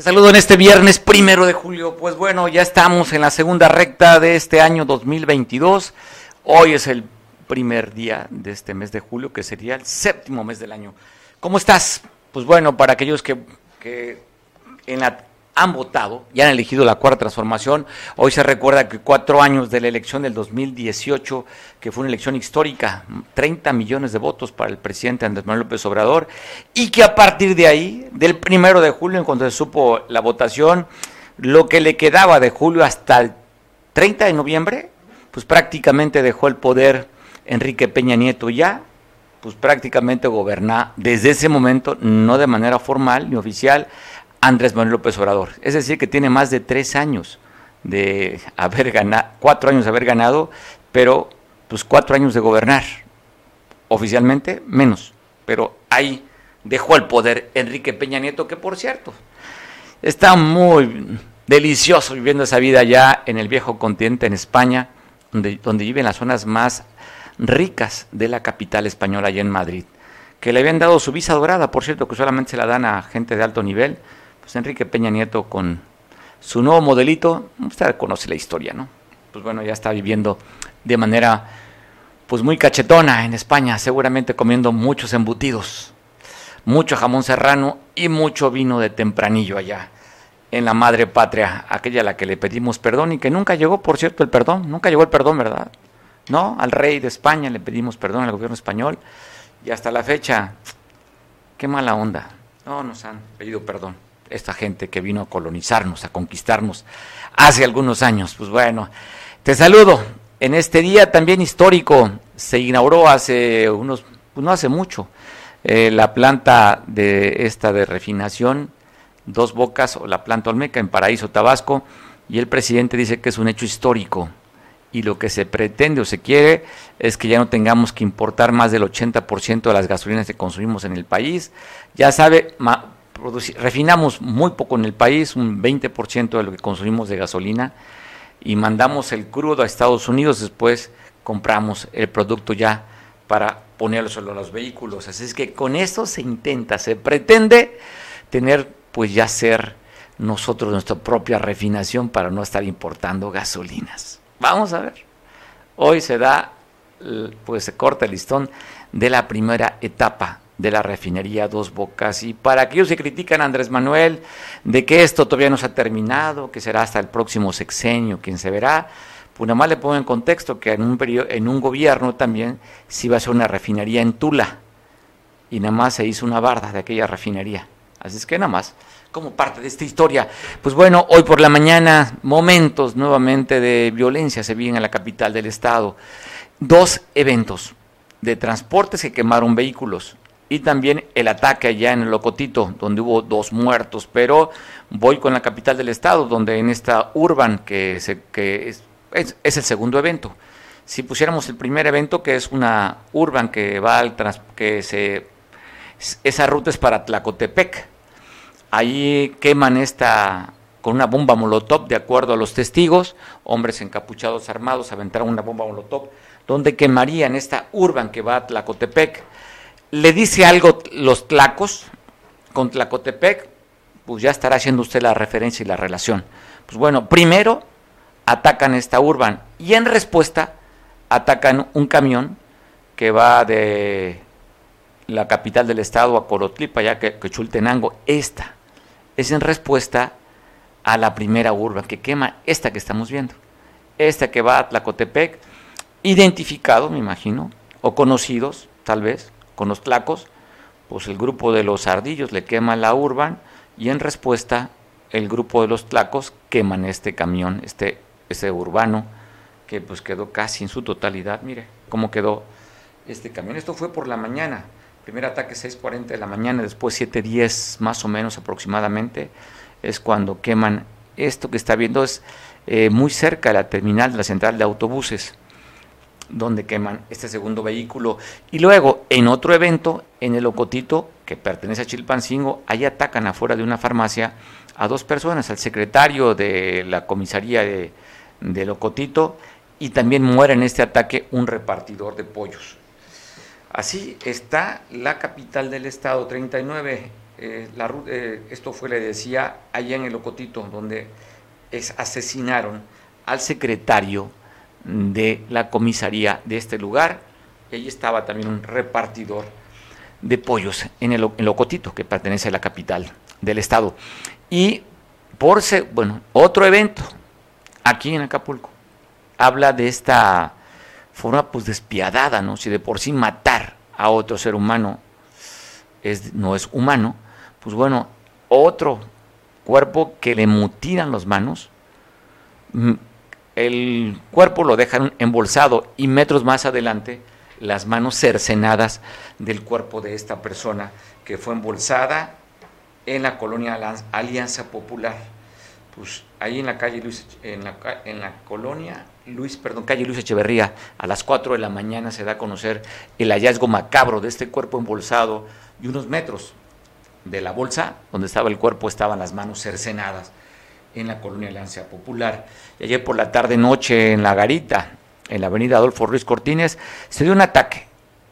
Te saludo en este viernes primero de julio. Pues bueno, ya estamos en la segunda recta de este año 2022. Hoy es el primer día de este mes de julio, que sería el séptimo mes del año. ¿Cómo estás? Pues bueno, para aquellos que, que en la han votado y han elegido la cuarta transformación. Hoy se recuerda que cuatro años de la elección del 2018, que fue una elección histórica, 30 millones de votos para el presidente Andrés Manuel López Obrador, y que a partir de ahí, del primero de julio, en cuanto se supo la votación, lo que le quedaba de julio hasta el 30 de noviembre, pues prácticamente dejó el poder Enrique Peña Nieto ya, pues prácticamente goberná desde ese momento, no de manera formal ni oficial, Andrés Manuel López Obrador. Es decir, que tiene más de tres años de haber ganado, cuatro años de haber ganado, pero pues cuatro años de gobernar. Oficialmente, menos. Pero ahí dejó el poder Enrique Peña Nieto, que por cierto, está muy delicioso viviendo esa vida ya en el viejo continente, en España, donde, donde vive en las zonas más ricas de la capital española, allá en Madrid. Que le habían dado su visa dorada, por cierto, que solamente se la dan a gente de alto nivel pues Enrique Peña Nieto con su nuevo modelito, usted conoce la historia, ¿no? Pues bueno, ya está viviendo de manera pues muy cachetona en España, seguramente comiendo muchos embutidos, mucho jamón serrano y mucho vino de tempranillo allá en la madre patria, aquella a la que le pedimos perdón y que nunca llegó, por cierto, el perdón, nunca llegó el perdón, ¿verdad? No, al rey de España le pedimos perdón al gobierno español y hasta la fecha, qué mala onda, no nos han pedido perdón esta gente que vino a colonizarnos, a conquistarnos hace algunos años. Pues bueno, te saludo. En este día también histórico se inauguró hace unos, pues no hace mucho, eh, la planta de esta de refinación, Dos Bocas o la planta Olmeca en Paraíso, Tabasco, y el presidente dice que es un hecho histórico y lo que se pretende o se quiere es que ya no tengamos que importar más del 80% de las gasolinas que consumimos en el país. Ya sabe, refinamos muy poco en el país, un 20% de lo que consumimos de gasolina, y mandamos el crudo a Estados Unidos, después compramos el producto ya para ponerlo sobre los vehículos. Así es que con esto se intenta, se pretende tener, pues ya ser nosotros nuestra propia refinación para no estar importando gasolinas. Vamos a ver. Hoy se da, pues se corta el listón de la primera etapa de la refinería Dos Bocas. Y para aquellos que critican a Andrés Manuel de que esto todavía no se ha terminado, que será hasta el próximo sexenio quien se verá, pues nada más le pongo en contexto que en un, periodo, en un gobierno también se iba a hacer una refinería en Tula y nada más se hizo una barda de aquella refinería. Así es que nada más, como parte de esta historia. Pues bueno, hoy por la mañana, momentos nuevamente de violencia se viven en la capital del estado. Dos eventos de transportes que quemaron vehículos y también el ataque allá en Locotito, donde hubo dos muertos. Pero voy con la capital del estado, donde en esta urban, que, se, es, es, el segundo evento. Si pusiéramos el primer evento, que es una urban que va al trans, que se esa ruta es para Tlacotepec. Ahí queman esta con una bomba molotov, de acuerdo a los testigos, hombres encapuchados armados aventaron una bomba molotov, donde quemarían esta urban que va a Tlacotepec le dice algo los tlacos con Tlacotepec, pues ya estará haciendo usted la referencia y la relación. Pues bueno, primero atacan esta urban y en respuesta atacan un camión que va de la capital del estado a Corotlipa, ya que, Chultenango. Esta es en respuesta a la primera urban que quema esta que estamos viendo. Esta que va a Tlacotepec, identificado, me imagino, o conocidos, tal vez, con los tlacos, pues el grupo de los ardillos le quema la urban y en respuesta el grupo de los tlacos queman este camión, este, urbano, que pues quedó casi en su totalidad. Mire cómo quedó este camión. Esto fue por la mañana. Primer ataque 6.40 de la mañana, después 7.10 más o menos aproximadamente, es cuando queman esto que está viendo, es eh, muy cerca de la terminal de la central de autobuses donde queman este segundo vehículo. Y luego, en otro evento, en el Ocotito, que pertenece a Chilpancingo, ahí atacan afuera de una farmacia a dos personas, al secretario de la comisaría de, de Ocotito, y también muere en este ataque un repartidor de pollos. Así está la capital del estado, 39 eh, esto fue, le decía, allá en el Ocotito, donde es, asesinaron al secretario de la comisaría de este lugar. Y allí estaba también un repartidor de pollos en el, en Ocotito, que pertenece a la capital del estado. Y por bueno, otro evento aquí en Acapulco habla de esta forma pues despiadada, ¿no? Si de por sí matar a otro ser humano es, no es humano, pues bueno, otro cuerpo que le mutilan las manos, mm, el cuerpo lo dejan embolsado y metros más adelante las manos cercenadas del cuerpo de esta persona que fue embolsada en la colonia Alianza Popular. Pues ahí en la calle Luis, en la, colonia Luis, perdón, calle Luis Echeverría, a las 4 de la mañana se da a conocer el hallazgo macabro de este cuerpo embolsado y unos metros de la bolsa donde estaba el cuerpo estaban las manos cercenadas en la colonia Alianza Popular. Y ayer por la tarde noche en la garita, en la avenida Adolfo Ruiz Cortines, se dio un ataque.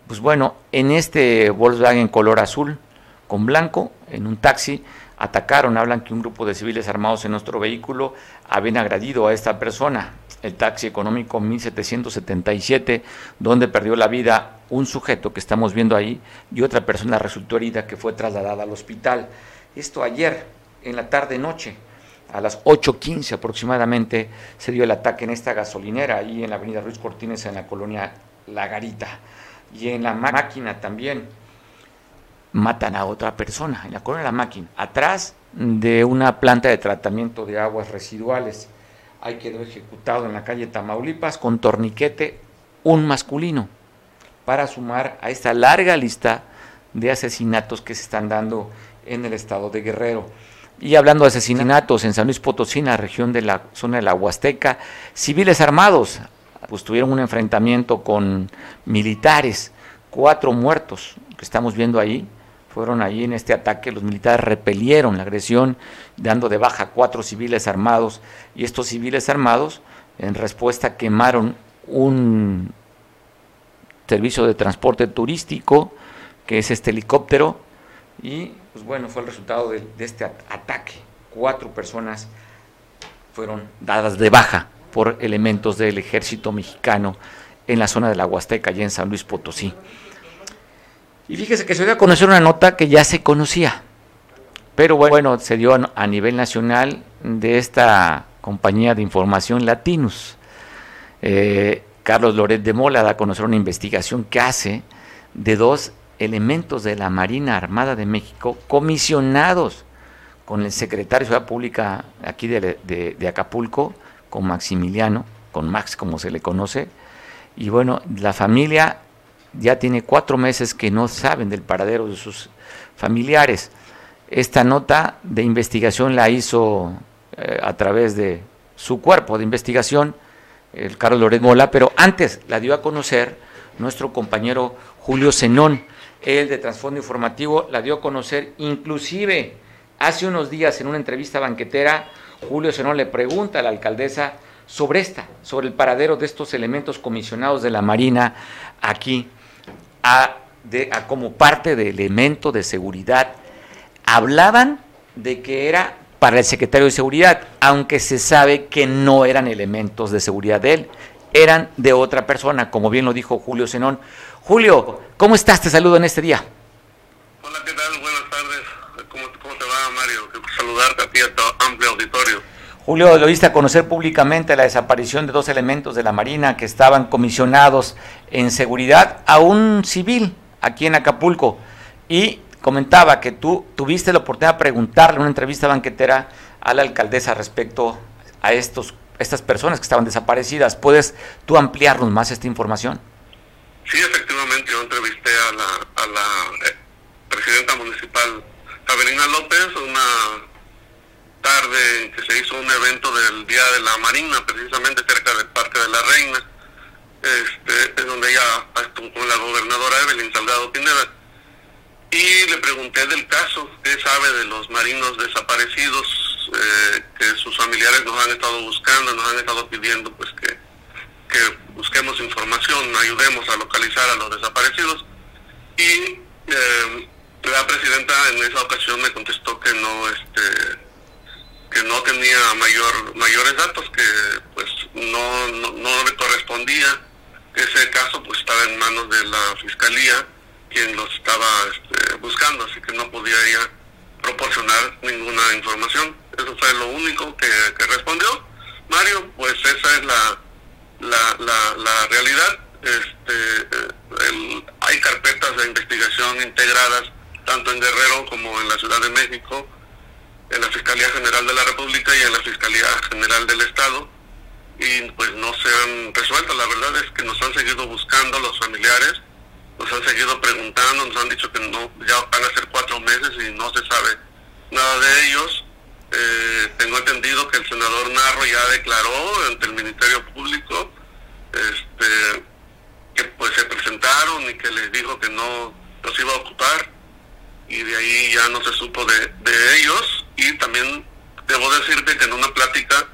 Pues bueno, en este Volkswagen color azul con blanco, en un taxi, atacaron, hablan que un grupo de civiles armados en nuestro vehículo habían agredido a esta persona, el taxi económico 1777, donde perdió la vida un sujeto que estamos viendo ahí y otra persona resultó herida que fue trasladada al hospital. Esto ayer, en la tarde-noche, a las 8.15 aproximadamente, se dio el ataque en esta gasolinera, ahí en la avenida Ruiz Cortines, en la colonia La Garita. Y en la máquina también matan a otra persona, en la colonia La Máquina, atrás de una planta de tratamiento de aguas residuales. Ahí quedó ejecutado en la calle Tamaulipas con torniquete un masculino para sumar a esta larga lista de asesinatos que se están dando en el estado de Guerrero. Y hablando de asesinatos en San Luis Potosí, en la región de la zona de la Huasteca, civiles armados pues tuvieron un enfrentamiento con militares, cuatro muertos que estamos viendo ahí, fueron ahí en este ataque, los militares repelieron la agresión, dando de baja cuatro civiles armados, y estos civiles armados en respuesta quemaron un servicio de transporte turístico, que es este helicóptero, y pues bueno, fue el resultado de, este ataque. Cuatro personas fueron dadas de baja por elementos del ejército mexicano en la zona de la Huasteca, allá en San Luis Potosí. Y fíjese que se dio a conocer una nota que ya se conocía, pero bueno, se dio a nivel nacional de esta compañía de información Latinus. Eh, Carlos Loret de Mola da a conocer una investigación que hace de dos elementos de la Marina Armada de México comisionados con el secretario de Ciudad Pública aquí de, Acapulco, con Maximiliano, con Max como se le conoce, y bueno, la familia ya tiene cuatro meses que no saben del paradero de sus familiares. Esta nota de investigación la hizo eh, a través de su cuerpo de investigación, el Carlos Loret Mola, pero antes la dio a conocer nuestro compañero Julio Zenón, el de Trasfondo Informativo, la dio a conocer inclusive hace unos días en una entrevista banquetera, Julio Zenón le pregunta a la alcaldesa sobre esta, sobre el paradero de estos elementos comisionados de la Marina aquí como parte de elemento de seguridad. Hablaban de que era para el secretario de Seguridad, aunque se sabe que no eran elementos de seguridad de él, eran de otra persona, como bien lo dijo Julio Zenón. Julio, ¿cómo estás? Te saludo en este día. Hola, ¿qué tal? Buenas tardes. ¿Cómo, te va, Mario? Saludarte a ti a tu amplio auditorio. Julio, lo viste a conocer públicamente la desaparición de dos elementos de la Marina que estaban comisionados en seguridad a un civil aquí en Acapulco. Y comentaba que tú tuviste la oportunidad de preguntarle en una entrevista banquetera a la alcaldesa respecto a estos, estas personas que estaban desaparecidas. ¿Puedes tú ampliarnos más esta información? Sí, efectivamente, yo entrevisté a la, eh, presidenta municipal Javelina López, una tarde en que se hizo un evento del Día de la Marina, precisamente cerca del Parque de la Reina, este, es donde ella estuvo con la gobernadora Evelyn Salgado Pineda. Y le pregunté del caso, qué sabe de los marinos desaparecidos, eh, que sus familiares nos han estado buscando, nos han estado pidiendo pues que busquemos información, ayudemos a localizar a los desaparecidos. Y eh, la presidenta en esa ocasión me contestó que no, este, que no tenía mayor, mayores datos, que pues no, no, no le correspondía, ese caso pues estaba en manos de la fiscalía, quien los estaba este, buscando, así que no podía ella proporcionar ninguna información. Eso fue lo único que, que respondió. Mario, pues esa es la, la, la, la realidad. Este, el, hay carpetas de investigación integradas tanto en Guerrero como en la Ciudad de México, en la Fiscalía General de la República y en la Fiscalía General del Estado, y pues no se han resuelto. La verdad es que nos han seguido buscando los familiares, nos han seguido preguntando, nos han dicho que no, ya van a ser cuatro meses y no se sabe nada de ellos. Eh, tengo entendido que el senador Narro ya declaró ante el Ministerio Público este, que pues se presentaron y que les dijo que no los iba a ocupar y de ahí ya no se supo de, ellos. Y también debo decirte que en una plática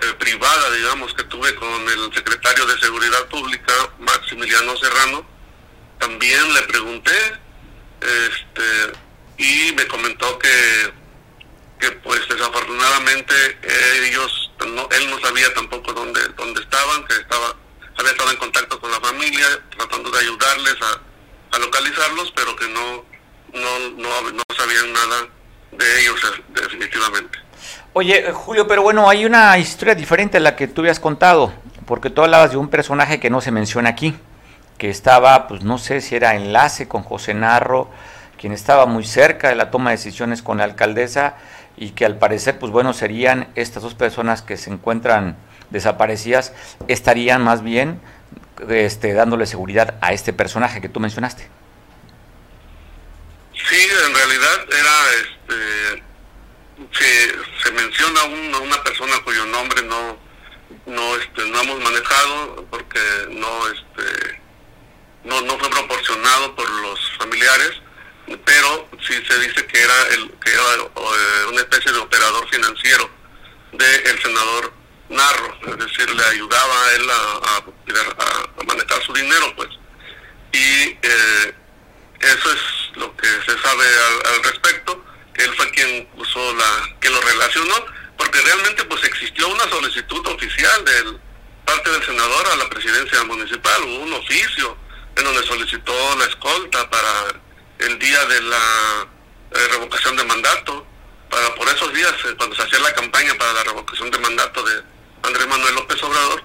eh, privada, digamos, que tuve con el secretario de Seguridad Pública, Maximiliano Serrano, también le pregunté este, y me comentó que, que pues desafortunadamente ellos, no, él no sabía tampoco dónde, dónde estaban, que estaba había estado en contacto con la familia, tratando de ayudarles a, localizarlos, pero que no, no, no, no sabían nada de ellos eh, definitivamente. Oye, Julio, pero bueno, hay una historia diferente a la que tú habías contado, porque tú hablabas de un personaje que no se menciona aquí, que estaba, pues no sé si era enlace con José Narro, quien estaba muy cerca de la toma de decisiones con la alcaldesa y que al parecer, pues bueno, serían estas dos personas que se encuentran desaparecidas, estarían más bien este, dándole seguridad a este personaje que tú mencionaste. Sí, en realidad era, este, se, se menciona a una persona cuyo nombre no, no, este, no hemos manejado porque no, este, no, no fue proporcionado por los familiares, pero sí se dice que era el, que era eh, una especie de operador financiero del senador Narro, es decir, le ayudaba a él a, manejar su dinero, pues. Y eh, eso es lo que se sabe al, respecto, que él fue quien usó la, que lo relacionó, porque realmente pues existió una solicitud oficial del parte del senador a la presidencia municipal, un oficio en donde solicitó la escolta para el día de la eh, revocación de mandato, para por esos días, eh, cuando se hacía la campaña para la revocación de mandato de Andrés Manuel López Obrador,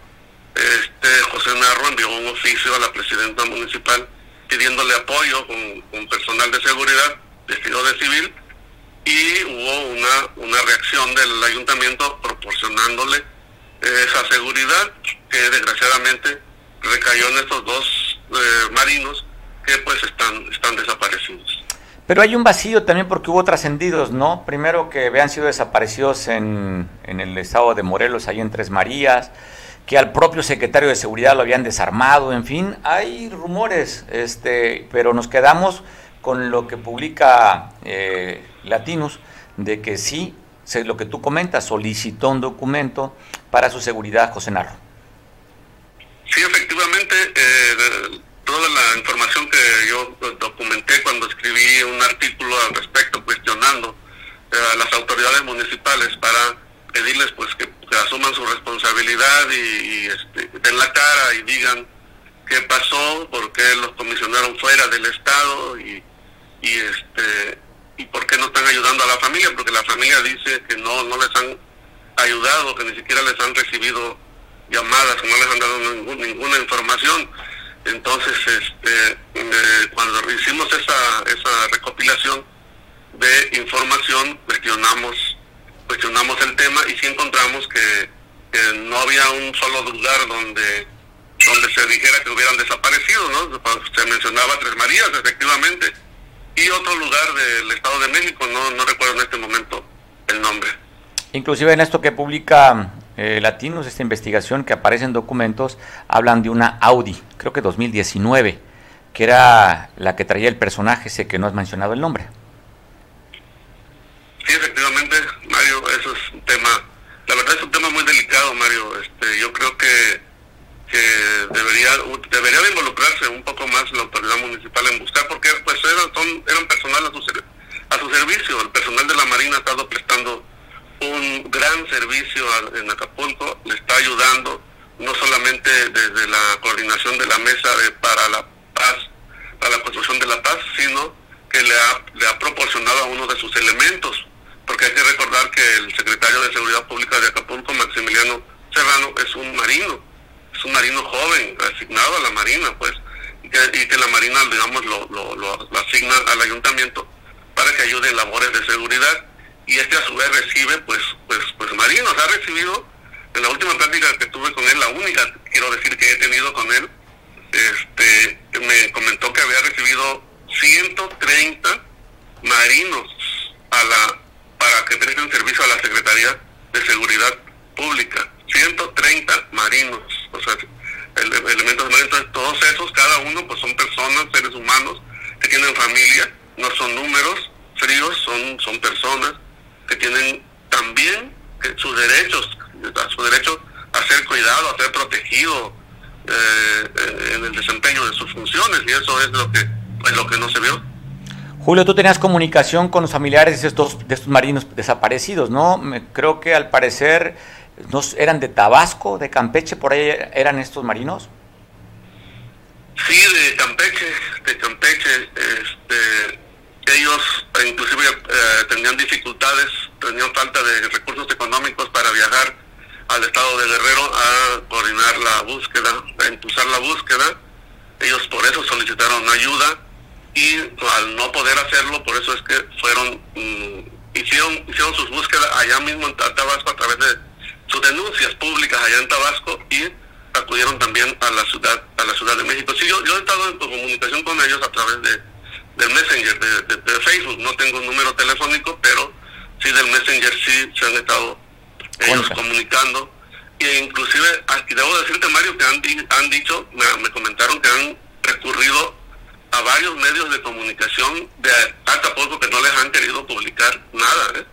este José Narro envió un oficio a la presidenta municipal pidiéndole apoyo con, personal de seguridad vestido de civil y hubo una, una reacción del ayuntamiento proporcionándole esa seguridad que desgraciadamente recayó en estos dos eh, marinos que pues están, están desaparecidos. Pero hay un vacío también porque hubo trascendidos, ¿no? Primero que habían sido desaparecidos en, en el estado de Morelos, ahí en Tres Marías, que al propio secretario de seguridad lo habían desarmado, en fin, hay rumores, este, pero nos quedamos con lo que publica eh, Latinus, de que sí, lo que tú comentas, solicitó un documento para su seguridad, José Narro. Sí, efectivamente, eh, toda la información que yo documenté cuando escribí un artículo al respecto cuestionando eh, a las autoridades municipales para pedirles pues que, asuman su responsabilidad y, este, den la cara y digan qué pasó, por qué los comisionaron fuera del estado y, y este y por qué no están ayudando a la familia, porque la familia dice que no no les han ayudado, que ni siquiera les han recibido llamadas, no les han dado ninguna información. Entonces, este, eh, cuando hicimos esa, esa recopilación de información, cuestionamos cuestionamos el tema y sí encontramos que, no había un solo lugar donde donde se dijera que hubieran desaparecido, ¿no? Se mencionaba Tres Marías, efectivamente, y otro lugar del Estado de México, no, no recuerdo en este momento el nombre. Inclusive en esto que publica eh, Latinos, esta investigación que aparece en documentos, hablan de una Audi, creo que 2019, que era la que traía el personaje, sé que no has mencionado el nombre. Sí, efectivamente, Mario, eso es un tema, la verdad es un tema muy delicado, Mario. Este, yo creo que, que debería debería de involucrarse un poco más la autoridad municipal en buscar porque pues eran, son, eran personal a su, a su servicio el personal de la marina ha estado prestando un gran servicio en Acapulco le está ayudando no solamente desde la coordinación de la mesa de, para la paz para la construcción de la paz sino que le ha, le ha proporcionado a uno de sus elementos porque hay que recordar que el secretario de seguridad pública de Acapulco Maximiliano Serrano es un marino es un marino joven, asignado a la Marina, pues, y que, la Marina, digamos, lo, lo, asigna al ayuntamiento para que ayude en labores de seguridad. Y este a su vez recibe, pues, pues, pues marinos. Ha recibido, en la última práctica que tuve con él, la única, quiero decir, que he tenido con él, este, me comentó que había recibido 130 marinos a la, para que presten servicio a la Secretaría de Seguridad Pública. 130 marinos o sea, el, elementos de entonces todos esos, cada uno pues son personas, seres humanos que tienen familia, no son números fríos, son, son personas que tienen también sus derechos, su derecho a ser cuidado, a ser protegido eh, en el desempeño de sus funciones y eso es lo que, es lo que no se vio. Julio, tú tenías comunicación con los familiares de estos, de estos marinos desaparecidos, ¿no? creo que al parecer ¿No eran de Tabasco, de Campeche, por ahí eran estos marinos? Sí, de Campeche, de Campeche. Este, ellos inclusive eh, tenían dificultades, tenían falta de recursos económicos para viajar al estado de Guerrero a coordinar la búsqueda, a impulsar la búsqueda. Ellos por eso solicitaron ayuda y al no poder hacerlo, por eso es que fueron, mm, hicieron, hicieron sus búsquedas allá mismo en Tabasco a través de sus denuncias públicas allá en Tabasco y acudieron también a la ciudad a la ciudad de México. Sí, yo, yo he estado en comunicación con ellos a través de del Messenger de, Facebook. No tengo un número telefónico, pero sí del Messenger sí se han estado ellos comunicando. E inclusive, aquí debo decirte, Mario, que han, han dicho, me, comentaron que han recurrido a varios medios de comunicación de Acapulco que no les han querido publicar nada. ¿eh?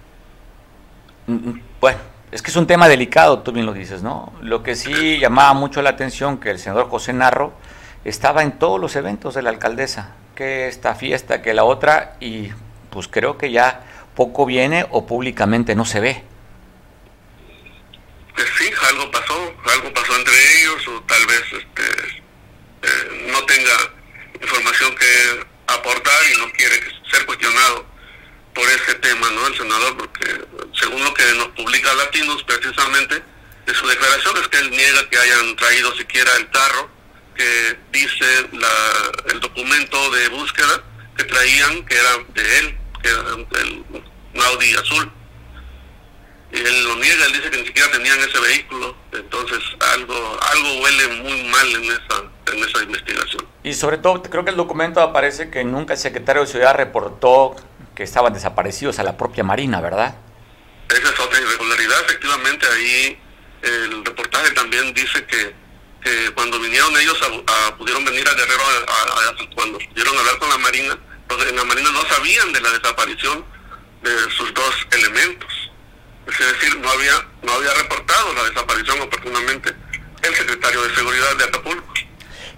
Mm, mm, bueno es que es un tema delicado, tú bien lo dices, ¿no? Lo que sí llamaba mucho la atención que el senador José Narro estaba en todos los eventos de la alcaldesa, que esta fiesta, que la otra, y pues creo que ya poco viene o públicamente no se ve. Pues sí, algo pasó, algo pasó entre ellos, o tal vez este, eh, no tenga información que aportar y no quiere ser cuestionado por ese tema, ¿no? El senador, porque según lo que nos publica Latinos, precisamente, de su declaración es que él niega que hayan traído siquiera el carro que dice la, el documento de búsqueda que traían, que era de él, que era el, un Audi azul. Y él lo niega, él dice que ni siquiera tenían ese vehículo, entonces algo algo huele muy mal en esa en esa investigación. Y sobre todo, creo que el documento aparece que nunca el secretario de Ciudad reportó que estaban desaparecidos a la propia Marina, ¿verdad? Esa es otra irregularidad, efectivamente, ahí el reportaje también dice que, cuando vinieron ellos, a, pudieron venir a Guerrero, cuando pudieron hablar con la Marina, en la Marina no sabían de la desaparición de sus dos elementos. Es decir, no había, no había reportado la desaparición oportunamente el secretario de Seguridad de Acapulco.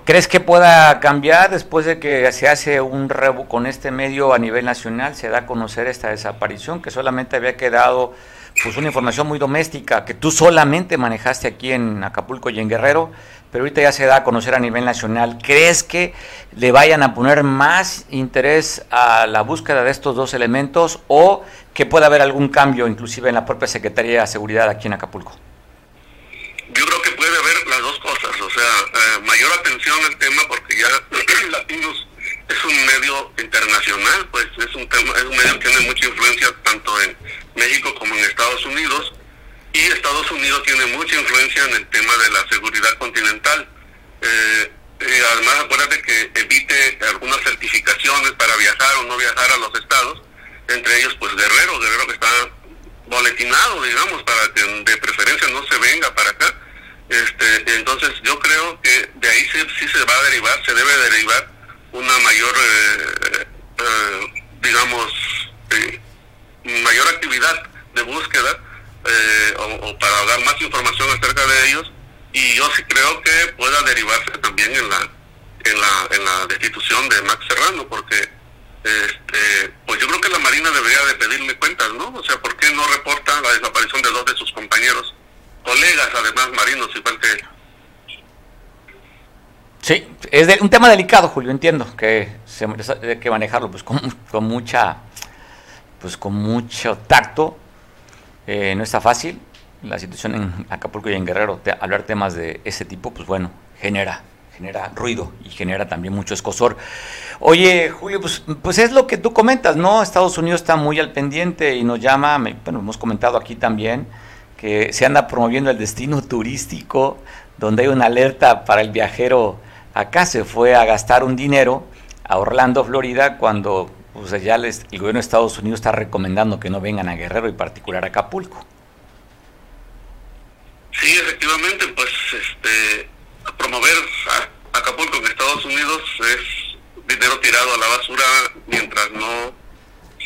¿Crees que pueda cambiar después de que se hace un rebu con este medio a nivel nacional? Se da a conocer esta desaparición que solamente había quedado pues una información muy doméstica que tú solamente manejaste aquí en Acapulco y en Guerrero, pero ahorita ya se da a conocer a nivel nacional. ¿Crees que le vayan a poner más interés a la búsqueda de estos dos elementos o que pueda haber algún cambio inclusive en la propia Secretaría de Seguridad aquí en Acapulco? Yo creo que puede haber las dos cosas, o sea, eh, mayor atención al tema porque ya Latinos es un medio internacional, pues es un tema, es un medio que tiene mucha influencia tanto en México como en Estados Unidos y Estados Unidos tiene mucha influencia en el tema de la seguridad continental. Eh, además, acuérdate que evite algunas certificaciones para viajar o no viajar a los estados, entre ellos pues Guerrero, Guerrero que está boletinado, digamos, para que de preferencia no se venga para acá. Este, entonces yo creo que de ahí sí, sí se va a derivar, se debe derivar una mayor, eh, eh, digamos, eh, mayor actividad de búsqueda o, para dar más información acerca de ellos y yo sí creo que pueda derivarse también en la en la en la destitución de Max Serrano porque este pues yo creo que la Marina debería de pedirle cuentas no o sea por qué no reporta la desaparición de dos de sus compañeros colegas además marinos igual que Sí, es un tema delicado, Julio, entiendo que se hay que manejarlo pues con, con mucha pues con mucho tacto. Eh, no está fácil. La situación en Acapulco y en Guerrero, hablar temas de ese tipo, pues bueno, genera genera ruido y genera también mucho escosor. Oye, Julio, pues, pues es lo que tú comentas, ¿no? Estados Unidos está muy al pendiente y nos llama, bueno, hemos comentado aquí también, que se anda promoviendo el destino turístico, donde hay una alerta para el viajero. Acá se fue a gastar un dinero a Orlando, Florida, cuando pues ya les, el gobierno de Estados Unidos está recomendando que no vengan a Guerrero y particular a Acapulco. Sí, efectivamente, pues este promover a Acapulco en Estados Unidos es dinero tirado a la basura mientras no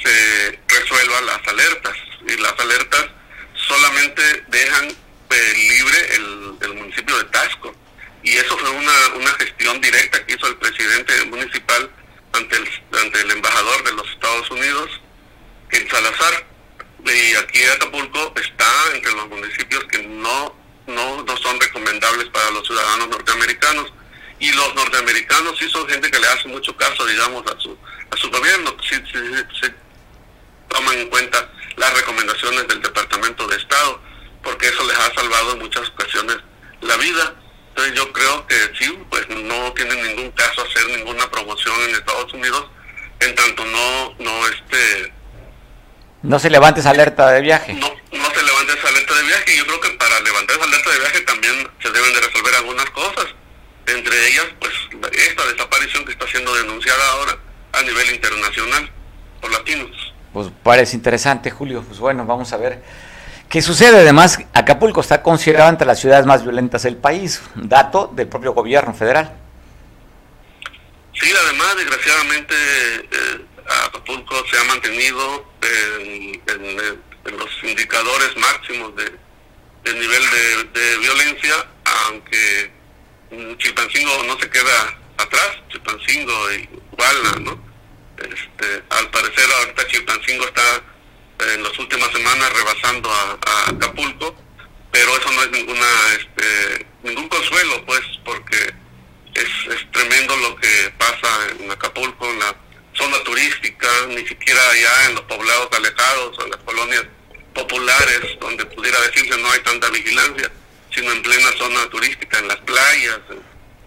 se resuelvan las alertas. Y las alertas solamente dejan eh, libre el, el, municipio de Tasco. Y eso fue una, una gestión directa que hizo el presidente municipal ante el, ante el embajador de los Estados Unidos en Salazar. Y aquí Acapulco está entre los municipios que no, no, no son recomendables para los ciudadanos norteamericanos. Y los norteamericanos sí son gente que le hace mucho caso, digamos, a su, a su gobierno. Sí, sí, toman en cuenta las recomendaciones del Departamento de Estado, porque eso les ha salvado en muchas ocasiones la vida. Entonces yo creo que sí, pues no tiene ningún caso hacer ninguna promoción en Estados Unidos, en tanto no, no este... No se levante esa alerta de viaje. No, no se levante esa alerta de viaje yo creo que para levantar esa alerta de viaje también se deben de resolver algunas cosas. Entre ellas, pues esta desaparición que está siendo denunciada ahora a nivel internacional por latinos. Pues parece interesante, Julio. Pues bueno, vamos a ver ¿Qué sucede? Además, Acapulco está considerado entre las ciudades más violentas del país, dato del propio gobierno federal. Sí, además, desgraciadamente, eh, Acapulco se ha mantenido en, los indicadores máximos de, nivel de, violencia, aunque Chilpancingo no se queda atrás, Chilpancingo igual, ¿no? Este, al parecer ahorita Chilpancingo está en las últimas semanas rebasando a, Acapulco, pero eso no es ninguna este, ningún consuelo, pues, porque es, es tremendo lo que pasa en Acapulco, en la zona turística, ni siquiera allá en los poblados alejados en las colonias populares, donde pudiera decirse no hay tanta vigilancia, sino en plena zona turística, en las playas,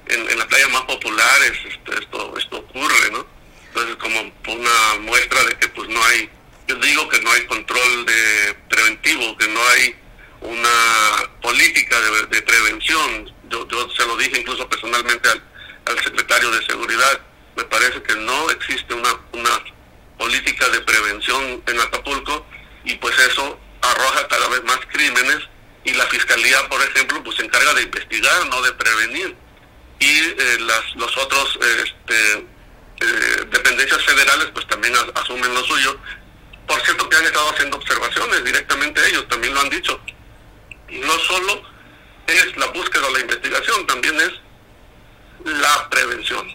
en, las playas más populares, este, esto, esto ocurre, ¿no? Entonces, como una muestra de que pues no hay yo digo que no hay control de preventivo, que no hay una política de, prevención. Yo, se lo dije incluso personalmente al, secretario de Seguridad. Me parece que no existe una, una política de prevención en Acapulco y pues eso arroja cada vez más crímenes y la fiscalía, por ejemplo, pues se encarga de investigar, no de prevenir. Y eh, las, los otros este, eh, dependencias federales pues también asumen lo suyo por cierto que han estado haciendo observaciones directamente ellos, también lo han dicho. No solo es la búsqueda o la investigación, también es la prevención.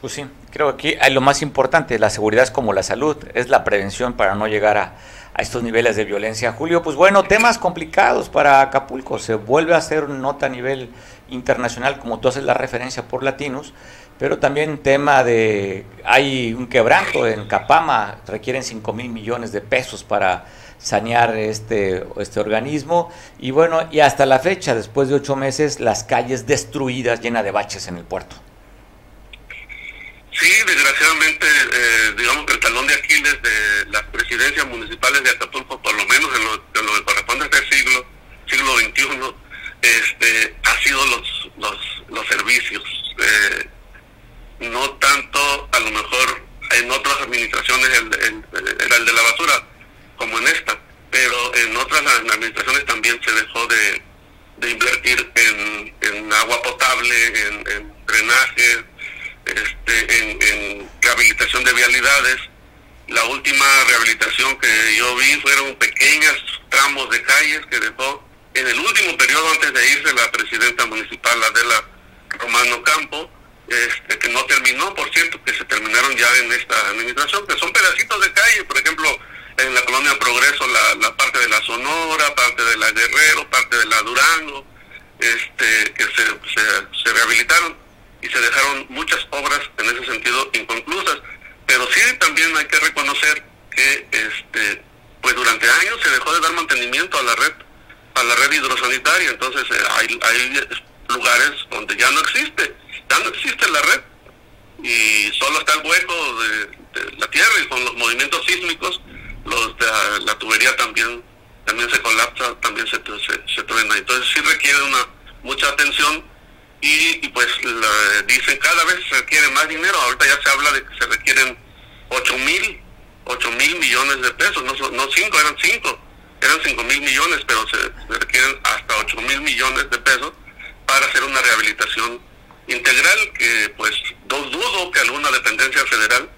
Pues sí, creo que aquí lo más importante, la seguridad es como la salud, es la prevención para no llegar a, a estos niveles de violencia. Julio, pues bueno, temas complicados para Acapulco, se vuelve a hacer nota a nivel internacional, como tú haces la referencia por latinos, pero también tema de, hay un quebranto en Capama, requieren 5 mil millones de pesos para sanear este, este organismo y bueno, y hasta la fecha, después de ocho meses, las calles destruidas, llenas de baches en el puerto. Sí, desgraciadamente, eh, digamos que el talón de Aquiles de las presidencias municipales de Acapulco, por lo menos en lo, en lo que corresponde a este siglo, siglo XXI, este, ha sido los, los, los servicios. Eh, no tanto a lo mejor en otras administraciones el, era el de la basura como en esta, pero en otras administraciones también se dejó de, invertir en, agua potable, en, drenaje, este, en, rehabilitación de vialidades. La última rehabilitación que yo vi fueron pequeños tramos de calles que dejó en el último periodo antes de irse la presidenta municipal Adela Romano Campo, este, que no terminó, por cierto, que se terminaron ya en esta administración, que son pedacitos de calle, por ejemplo, en la colonia Progreso, la, parte de la Sonora, parte de la Guerrero, parte de la Durango, este, que se, se, rehabilitaron y se dejaron muchas obras en ese sentido inconclusas. Pero sí también hay que reconocer que este, pues durante años se dejó de dar mantenimiento a la red a la red hidrosanitaria, entonces eh, hay lugares donde ya no existe, ya no existe la red. Y solo está el hueco de, la tierra y con los movimientos sísmicos los de la, tubería también también se colapsa, también se, se, truena, entonces sí requiere una mucha atención y, pues dicen cada vez se requiere más dinero, ahorita ya se habla de que se requieren 8 mil 8 mil millones de pesos, no, no 5, eran 5, eran 5 mil millones, pero se, requieren hasta 8 mil millones de pesos para hacer una rehabilitación integral que pues dudo que alguna dependencia federal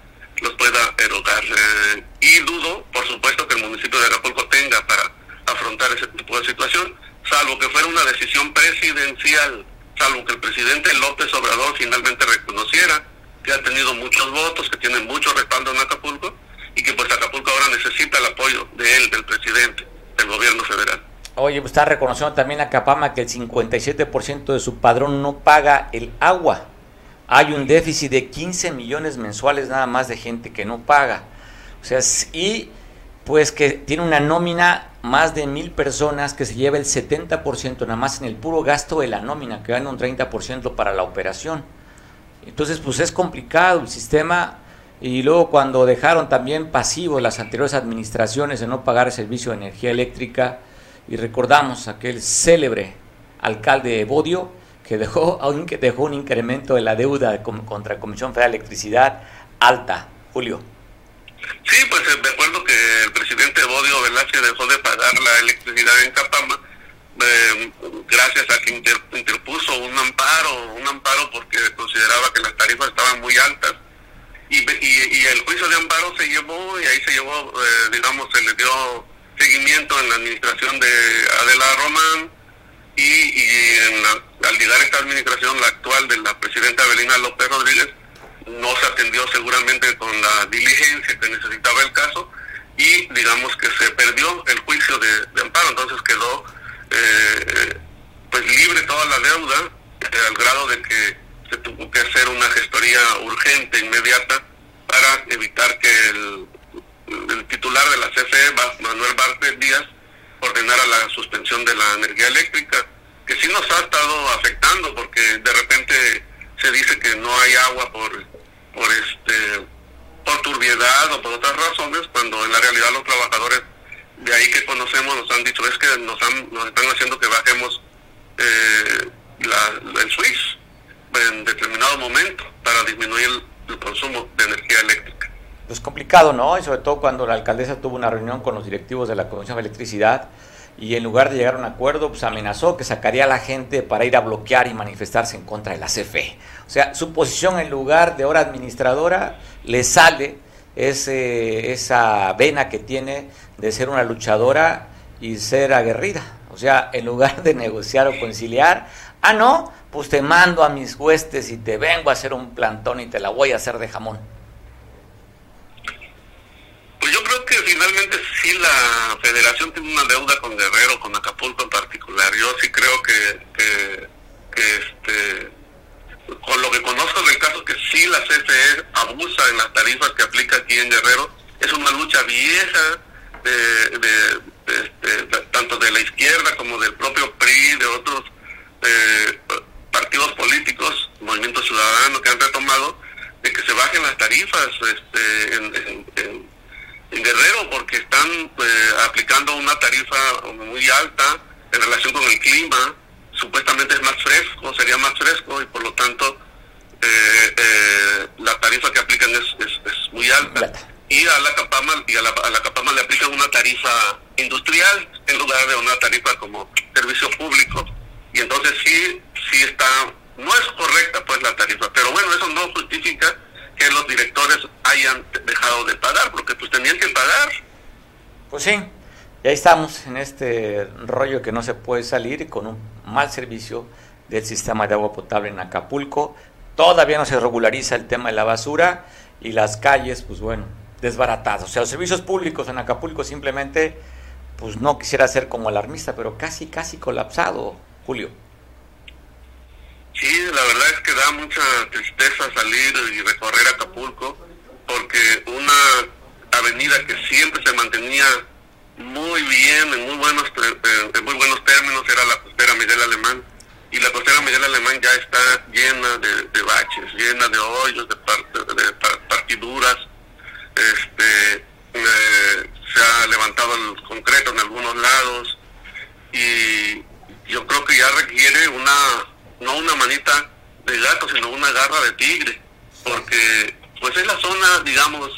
los pueda erogar. Eh, y dudo, por supuesto, que el municipio de Acapulco tenga para afrontar ese tipo de situación, salvo que fuera una decisión presidencial, salvo que el presidente López Obrador finalmente reconociera que ha tenido muchos votos, que tiene mucho respaldo en Acapulco y que pues Acapulco ahora necesita el apoyo de él, del presidente, del gobierno federal. Oye, está reconociendo también a Capama que el 57% de su padrón no paga el agua. Hay un déficit de 15 millones mensuales nada más de gente que no paga. O sea, y pues que tiene una nómina más de mil personas que se lleva el 70% nada más en el puro gasto de la nómina, que gana un 30% para la operación. Entonces, pues es complicado el sistema y luego cuando dejaron también pasivos las anteriores administraciones de no pagar el servicio de energía eléctrica, y recordamos aquel célebre alcalde Bodio que dejó, que dejó un incremento de la deuda contra la Comisión Federal de Electricidad alta. Julio. Sí, pues me eh, acuerdo que el presidente Bodio Velázquez dejó de pagar la electricidad en Capama eh, gracias a que interpuso un amparo, un amparo porque consideraba que las tarifas estaban muy altas y, el juicio de amparo se llevó y ahí se llevó, eh, digamos, se le dio seguimiento en la administración de Adela Román y, al llegar esta administración, la actual de la presidenta Belina López Rodríguez, no se atendió seguramente con la diligencia que necesitaba el caso y digamos que se perdió el juicio de, amparo, entonces quedó eh, pues libre toda la deuda eh, al grado de que se tuvo que hacer una gestoría urgente, inmediata, para evitar que el, titular de la CFE, Manuel Bartlett Díaz, ordenara la suspensión de la energía eléctrica, que sí nos ha estado afectando porque de repente se dice que no hay agua por, por este por turbiedad o por otras razones, cuando en la realidad los trabajadores de ahí que conocemos nos han dicho es que nos, han, están haciendo que bajemos eh, la, el switch en determinado momento para disminuir el, consumo de energía eléctrica. Es complicado, ¿no? Y sobre todo cuando la alcaldesa tuvo una reunión con los directivos de la Comisión de Electricidad y en lugar de llegar a un acuerdo, pues amenazó que sacaría a la gente para ir a bloquear y manifestarse en contra de la CFE. O sea, su posición en lugar de ahora administradora le sale ese, esa vena que tiene de ser una luchadora y ser aguerrida. O sea, en lugar de negociar o conciliar, ah, no, pues te mando a mis huestes y te vengo a hacer un plantón y te la voy a hacer de jamón. Pues yo creo que finalmente sí la federación tiene una deuda con Guerrero, con Acapulco en particular. Yo sí creo que, este, con lo que conozco del caso que sí la CFE abusa en las tarifas que aplica aquí en Guerrero, es una lucha vieja de, de, este, tanto de la izquierda como del propio PRI, de otros eh, partidos políticos, movimiento ciudadano que han retomado, de que se bajen las tarifas este, en, Guerrero porque están eh, aplicando una tarifa muy alta en relación con el clima, supuestamente es más fresco, sería más fresco y por lo tanto eh, eh, la tarifa que aplican es, es, muy alta. Y a la Capama y a la, a la Capama le aplican una tarifa industrial en lugar de una tarifa como servicio público. Y entonces sí, sí está, no es correcta pues la tarifa, pero bueno, eso no justifica que los directores hayan dejado de pagar, porque pues tenían que pagar. Pues sí, Y ahí estamos en este rollo que no se puede salir con un mal servicio del sistema de agua potable en Acapulco. Todavía no se regulariza el tema de la basura y las calles, pues bueno, desbaratadas. O sea, los servicios públicos en Acapulco simplemente, pues no quisiera ser como alarmista, pero casi, casi colapsado, Julio. Sí, la verdad es que da mucha tristeza salir y recorrer Acapulco, porque una avenida que siempre se mantenía muy bien, en muy buenos, en muy buenos términos, era la costera Miguel Alemán. Y la costera Miguel Alemán ya está llena de, baches, llena de hoyos, de, partiduras. Este, eh, se ha levantado el concreto en algunos lados. Y yo creo que ya requiere una, no una manita de gato, sino una garra de tigre. Porque pues es la zona, digamos,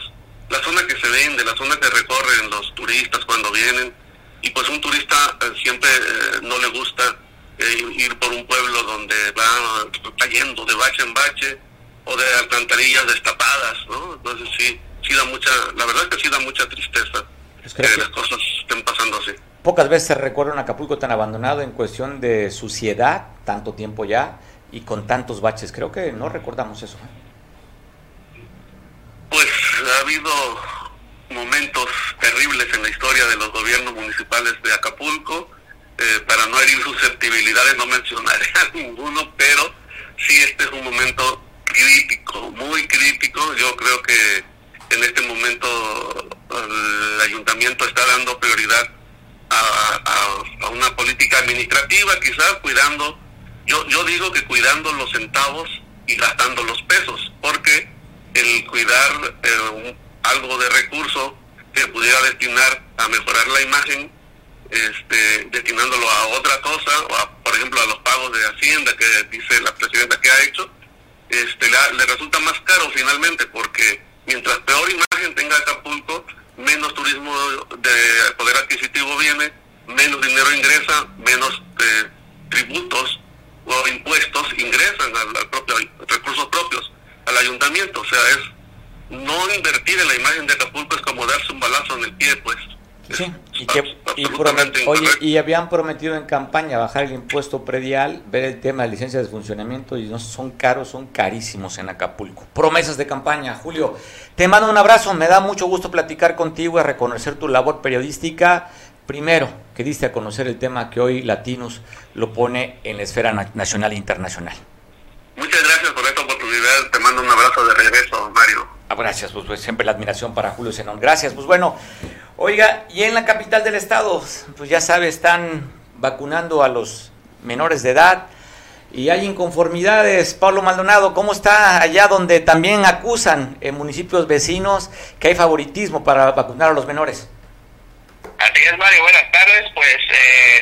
la zona que se vende, la zona que recorren los turistas cuando vienen, y pues un turista eh, siempre eh, no le gusta eh, ir por un pueblo donde va cayendo de bache en bache o de alcantarillas destapadas, ¿no? Entonces sí, sí da mucha, la verdad es que sí da mucha tristeza que, las cosas estén pasando así. Pocas veces se recuerda un Acapulco tan abandonado en cuestión de suciedad, tanto tiempo ya, y con tantos baches. Creo que no recordamos eso. Pues ha habido momentos terribles en la historia de los gobiernos municipales de Acapulco. Eh, para no herir susceptibilidades no mencionaré a ninguno, pero sí este es un momento crítico, muy crítico. Yo creo que en este momento el ayuntamiento está dando prioridad a, a una política administrativa, quizás cuidando, yo, yo digo que cuidando los centavos y gastando los pesos, porque el cuidar eh, algo de recurso que pudiera destinar a mejorar la imagen, este, destinándolo a otra cosa, o por ejemplo a los pagos de Hacienda que dice la presidenta que ha hecho, este, le, resulta más caro finalmente, porque mientras peor imagen tenga Acapulco, menos turismo de poder adquisitivo viene, menos dinero ingresa, menos eh, tributos o impuestos ingresan al, propio recursos propios al ayuntamiento. O sea, es no invertir en la imagen de Acapulco es como darse un balazo en el pie, pues. Sí, y, que, oye, y habían prometido en campaña bajar el impuesto predial, ver el tema de licencias de funcionamiento y no son caros, son carísimos en Acapulco. Promesas de campaña, Julio. Te mando un abrazo, me da mucho gusto platicar contigo y reconocer tu labor periodística. Primero, que diste a conocer el tema que hoy Latinos lo pone en la esfera nacional e internacional. Muchas gracias por esta oportunidad. Te mando un abrazo de regreso, Mario. Ah, gracias, pues, pues, siempre la admiración para Julio Zenón. Gracias, pues bueno. Oiga, y en la capital del estado, pues ya sabe, están vacunando a los menores de edad y hay inconformidades. Pablo Maldonado, ¿cómo está allá donde también acusan en municipios vecinos que hay favoritismo para vacunar a los menores? Así es, Mario. Buenas tardes. Pues eh,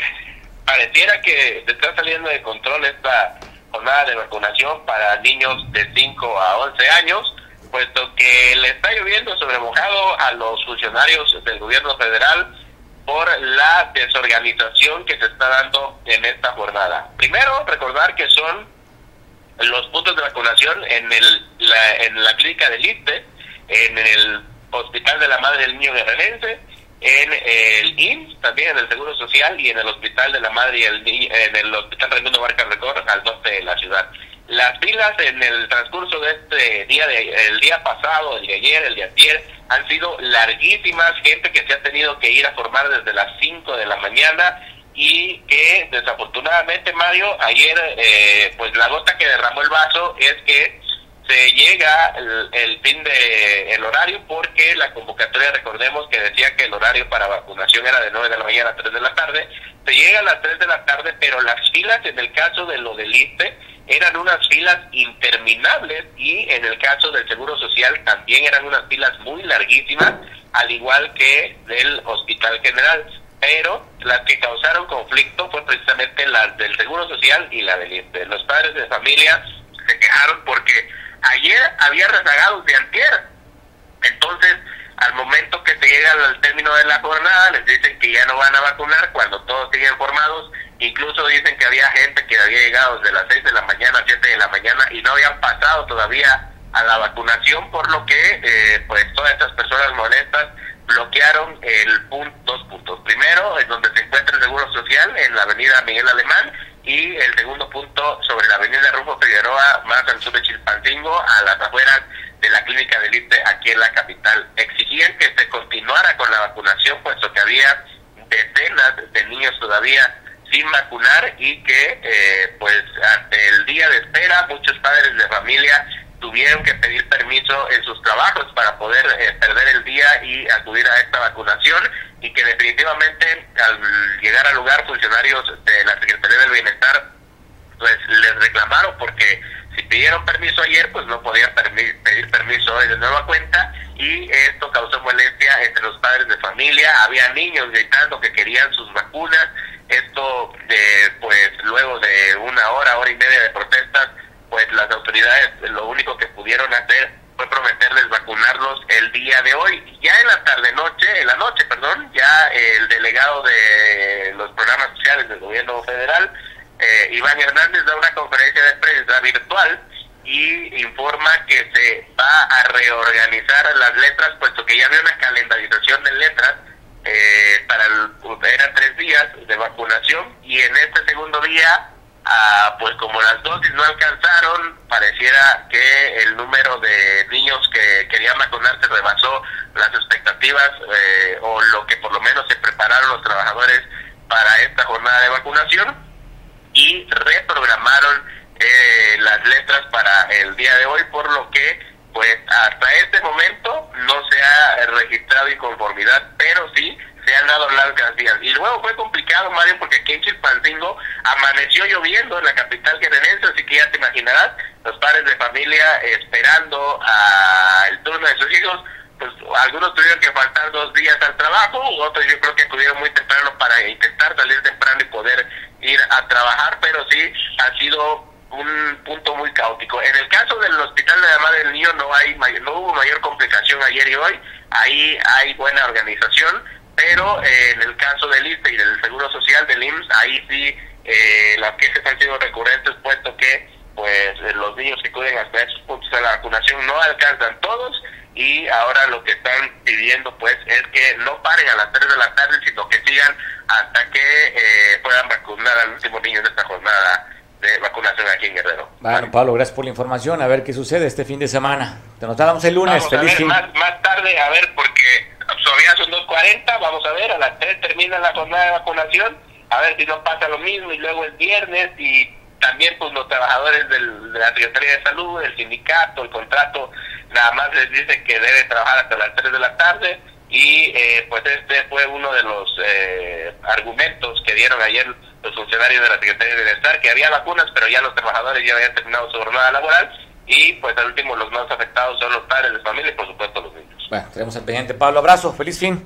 pareciera que está saliendo de control esta jornada de vacunación para niños de 5 a 11 años, puesto que le está lloviendo sobre mojado a los funcionarios del gobierno federal por la desorganización que se está dando en esta jornada. Primero, recordar que son los puntos de vacunación en, el, la, en la clínica del ISTE, en el Hospital de la Madre del Niño Guerrerense, en el IMSS, también en el Seguro Social y en el Hospital de la Madre y el, en el Hospital Raimundo Barca Record al norte de la ciudad. Las filas en el transcurso de este día, de, el día pasado, el de ayer, el de ayer, han sido larguísimas, gente que se ha tenido que ir a formar desde las 5 de la mañana y que desafortunadamente, Mario, ayer, eh, pues la gota que derramó el vaso es que se llega el, fin de el horario porque la convocatoria recordemos que decía que el horario para vacunación era de 9 de la mañana a 3 de la tarde se llega a las 3 de la tarde pero las filas en el caso de lo del ISPE eran unas filas interminables y en el caso del Seguro Social también eran unas filas muy larguísimas al igual que del Hospital General. Pero las que causaron conflicto fue precisamente las del Seguro Social y la del ISPE los padres de familia se quejaron porque ayer había rezagados de antier. Entonces, al momento que se llega al término de la jornada, les dicen que ya no van a vacunar cuando todos siguen formados. Incluso dicen que había gente que había llegado desde las 6 de la mañana a 7 de la mañana y no habían pasado todavía a la vacunación, por lo que eh, pues todas estas personas molestas bloquearon el punto, dos puntos. Primero, en donde se encuentra el Seguro Social, en la avenida Miguel Alemán, y el segundo punto sobre la avenida Rufo Figueroa, más al sur de Chilpancingo, a las afueras de la clínica de ISTE aquí en la capital. Exigían que se continuara con la vacunación, puesto que había decenas de niños todavía sin vacunar y que eh, pues ante el día de espera muchos padres de familia tuvieron que pedir permiso en sus trabajos para poder eh, perder el día y acudir a esta vacunación y que definitivamente al llegar al lugar funcionarios de la Secretaría del Bienestar pues les reclamaron porque si pidieron permiso ayer pues no podían pedir permiso hoy de nueva cuenta y esto causó molestia entre los padres de familia, había niños gritando que querían sus vacunas, esto de, pues luego de una hora, hora y media de protestas pues las autoridades lo único que pudieron hacer fue prometerles vacunarlos el día de hoy. Ya en la tarde noche, en la noche, perdón, ya el delegado de los programas sociales del gobierno federal, eh, Iván Hernández, da una conferencia de prensa virtual y informa que se va a reorganizar las letras, puesto que ya había una calendarización de letras eh, para el, eran tres días de vacunación y en este segundo día Pues como las dosis no alcanzaron, pareciera que el número de niños que querían vacunarse rebasó las expectativas eh, o lo que por lo menos se prepararon los trabajadores para esta jornada de vacunación y reprogramaron eh, las letras para el día de hoy, por lo que pues hasta este momento no se ha registrado inconformidad, pero sí se han dado largas días. Y luego fue complicado, Mario, porque aquí en Chilpancingo amaneció lloviendo en la capital querenense, así que ya te imaginarás, los padres de familia esperando el turno de sus hijos, pues algunos tuvieron que faltar dos días al trabajo, otros yo creo que acudieron muy temprano para intentar salir temprano y poder ir a trabajar, pero sí ha sido un punto muy caótico. En el caso del hospital de la madre del niño no hay no hubo mayor complicación ayer y hoy, ahí hay buena organización, pero eh, en el caso del ISTE y del Seguro Social del IMSS, ahí sí eh, las quejas han sido recurrentes, puesto que pues los niños que acuden hasta esos puntos de la vacunación no alcanzan todos y ahora lo que están pidiendo pues es que no paren a las 3 de la tarde, sino que sigan hasta que eh, puedan vacunar al último niño de esta jornada de vacunación aquí en Guerrero. Bueno, Pablo, gracias por la información. A ver qué sucede este fin de semana. Te nos damos el lunes. Feliz fin. Más, más tarde, a ver, porque todavía son 2.40, vamos a ver, a las 3 termina la jornada de vacunación, a ver si no pasa lo mismo y luego el viernes y también pues los trabajadores de la Secretaría de Salud, el sindicato, el contrato, nada más les dice que deben trabajar hasta las 3 de la tarde y eh, pues este fue uno de los eh, argumentos que dieron ayer los funcionarios de la Secretaría de Bienestar, que había vacunas, pero ya los trabajadores ya habían terminado su jornada laboral y pues al último los más afectados son los padres de familia y por supuesto los niños. Bueno, tenemos al pendiente. Pablo, abrazo, feliz fin.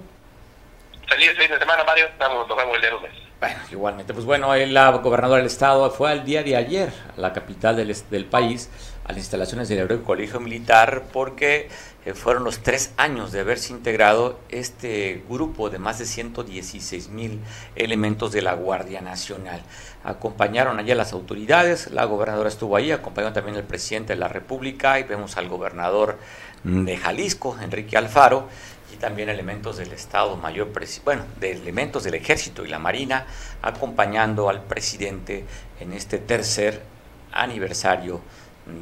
Feliz fin de semana, Mario. nos vemos el día lunes. Bueno, igualmente, pues bueno, la gobernadora del estado fue al día de ayer a la capital del, del país, a las instalaciones del Heroico Colegio Militar, porque eh, fueron los tres años de haberse integrado este grupo de más de 116 mil elementos de la Guardia Nacional. Acompañaron allá las autoridades, la gobernadora estuvo ahí, acompañó también el presidente de la República y vemos al gobernador de Jalisco, Enrique Alfaro, y también elementos del Estado Mayor, bueno, de elementos del Ejército y la Marina, acompañando al presidente en este tercer aniversario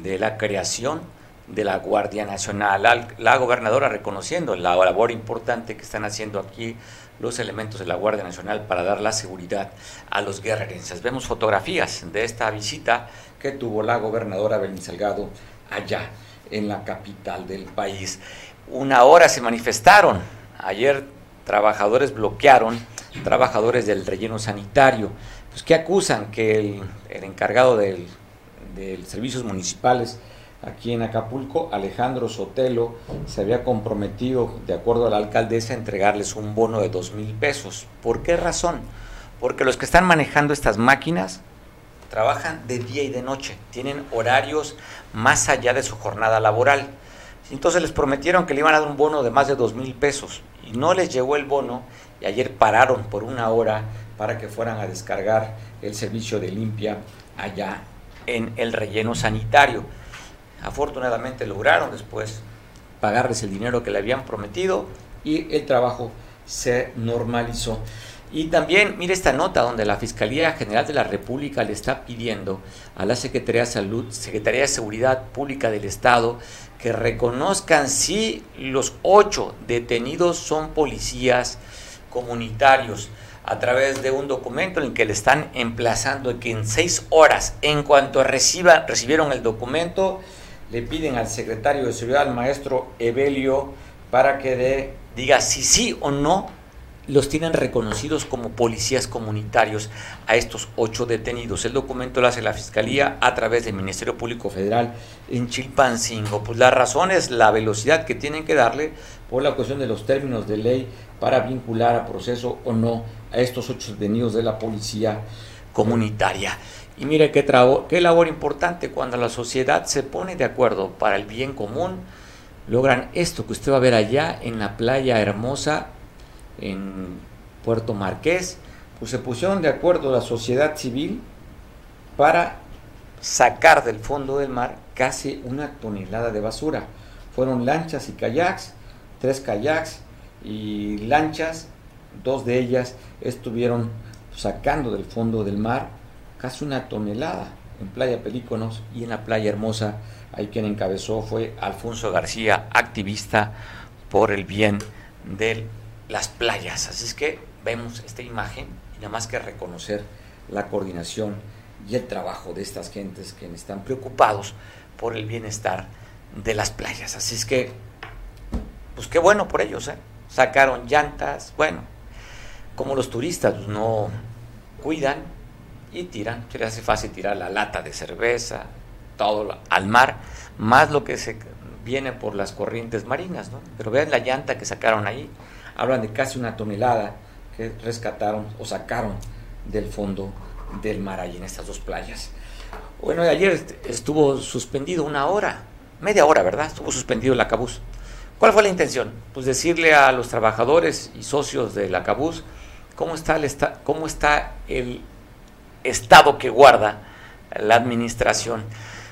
de la creación de la Guardia Nacional. La gobernadora reconociendo la labor importante que están haciendo aquí los elementos de la Guardia Nacional para dar la seguridad a los guerrerenses. Vemos fotografías de esta visita que tuvo la gobernadora Belén Salgado allá en la capital del país. Una hora se manifestaron. Ayer trabajadores bloquearon, trabajadores del relleno sanitario, pues que acusan que el, encargado del, de servicios municipales aquí en Acapulco, Alejandro Sotelo, se había comprometido, de acuerdo a la alcaldesa, a entregarles un bono de dos mil pesos. ¿Por qué razón? Porque los que están manejando estas máquinas trabajan de día y de noche, tienen horarios más allá de su jornada laboral. Entonces les prometieron que le iban a dar un bono de más de dos mil pesos y no les llegó el bono y ayer pararon por una hora para que fueran a descargar el servicio de limpia allá en el relleno sanitario. Afortunadamente lograron después pagarles el dinero que le habían prometido y el trabajo se normalizó. Y también, mire esta nota donde la Fiscalía General de la República le está pidiendo a la Secretaría de Salud, Secretaría de Seguridad Pública del Estado, que reconozcan si los ocho detenidos son policías comunitarios a través de un documento en el que le están emplazando que en seis horas, en cuanto reciba, recibieron el documento, le piden al secretario de Seguridad, al maestro Evelio, para que diga si sí o no los tienen reconocidos como policías comunitarios a estos ocho detenidos. El documento lo hace la Fiscalía a través del Ministerio Público Federal en Chilpancingo. Pues la razón es la velocidad que tienen que darle por la cuestión de los términos de ley para vincular a proceso o no a estos ocho detenidos de la policía comunitaria. Y mire qué, qué labor importante cuando la sociedad se pone de acuerdo para el bien común, logran esto que usted va a ver allá en la playa hermosa en Puerto Marqués, pues se pusieron de acuerdo la sociedad civil para sacar del fondo del mar casi una tonelada de basura. Fueron lanchas y kayaks, tres kayaks y lanchas, dos de ellas estuvieron sacando del fondo del mar casi una tonelada en Playa Pelíconos y en la Playa Hermosa. Ahí quien encabezó fue Alfonso García, activista por el bien del las playas. Así es que vemos esta imagen y nada más que reconocer la coordinación y el trabajo de estas gentes que están preocupados por el bienestar de las playas. Así es que, pues qué bueno por ellos, ¿eh? Sacaron llantas, bueno, como los turistas pues, no cuidan y tiran, se les hace fácil tirar la lata de cerveza, todo al mar, más lo que se viene por las corrientes marinas, ¿no? Pero vean la llanta que sacaron ahí, hablan de casi una tonelada que rescataron o sacaron del fondo del mar allí en estas dos playas. Bueno, ayer estuvo suspendido una hora, media hora, ¿verdad? Estuvo suspendido el Acabús. ¿Cuál fue la intención? Pues decirle a los trabajadores y socios del Acabús cómo está el, cómo está el estado que guarda la administración.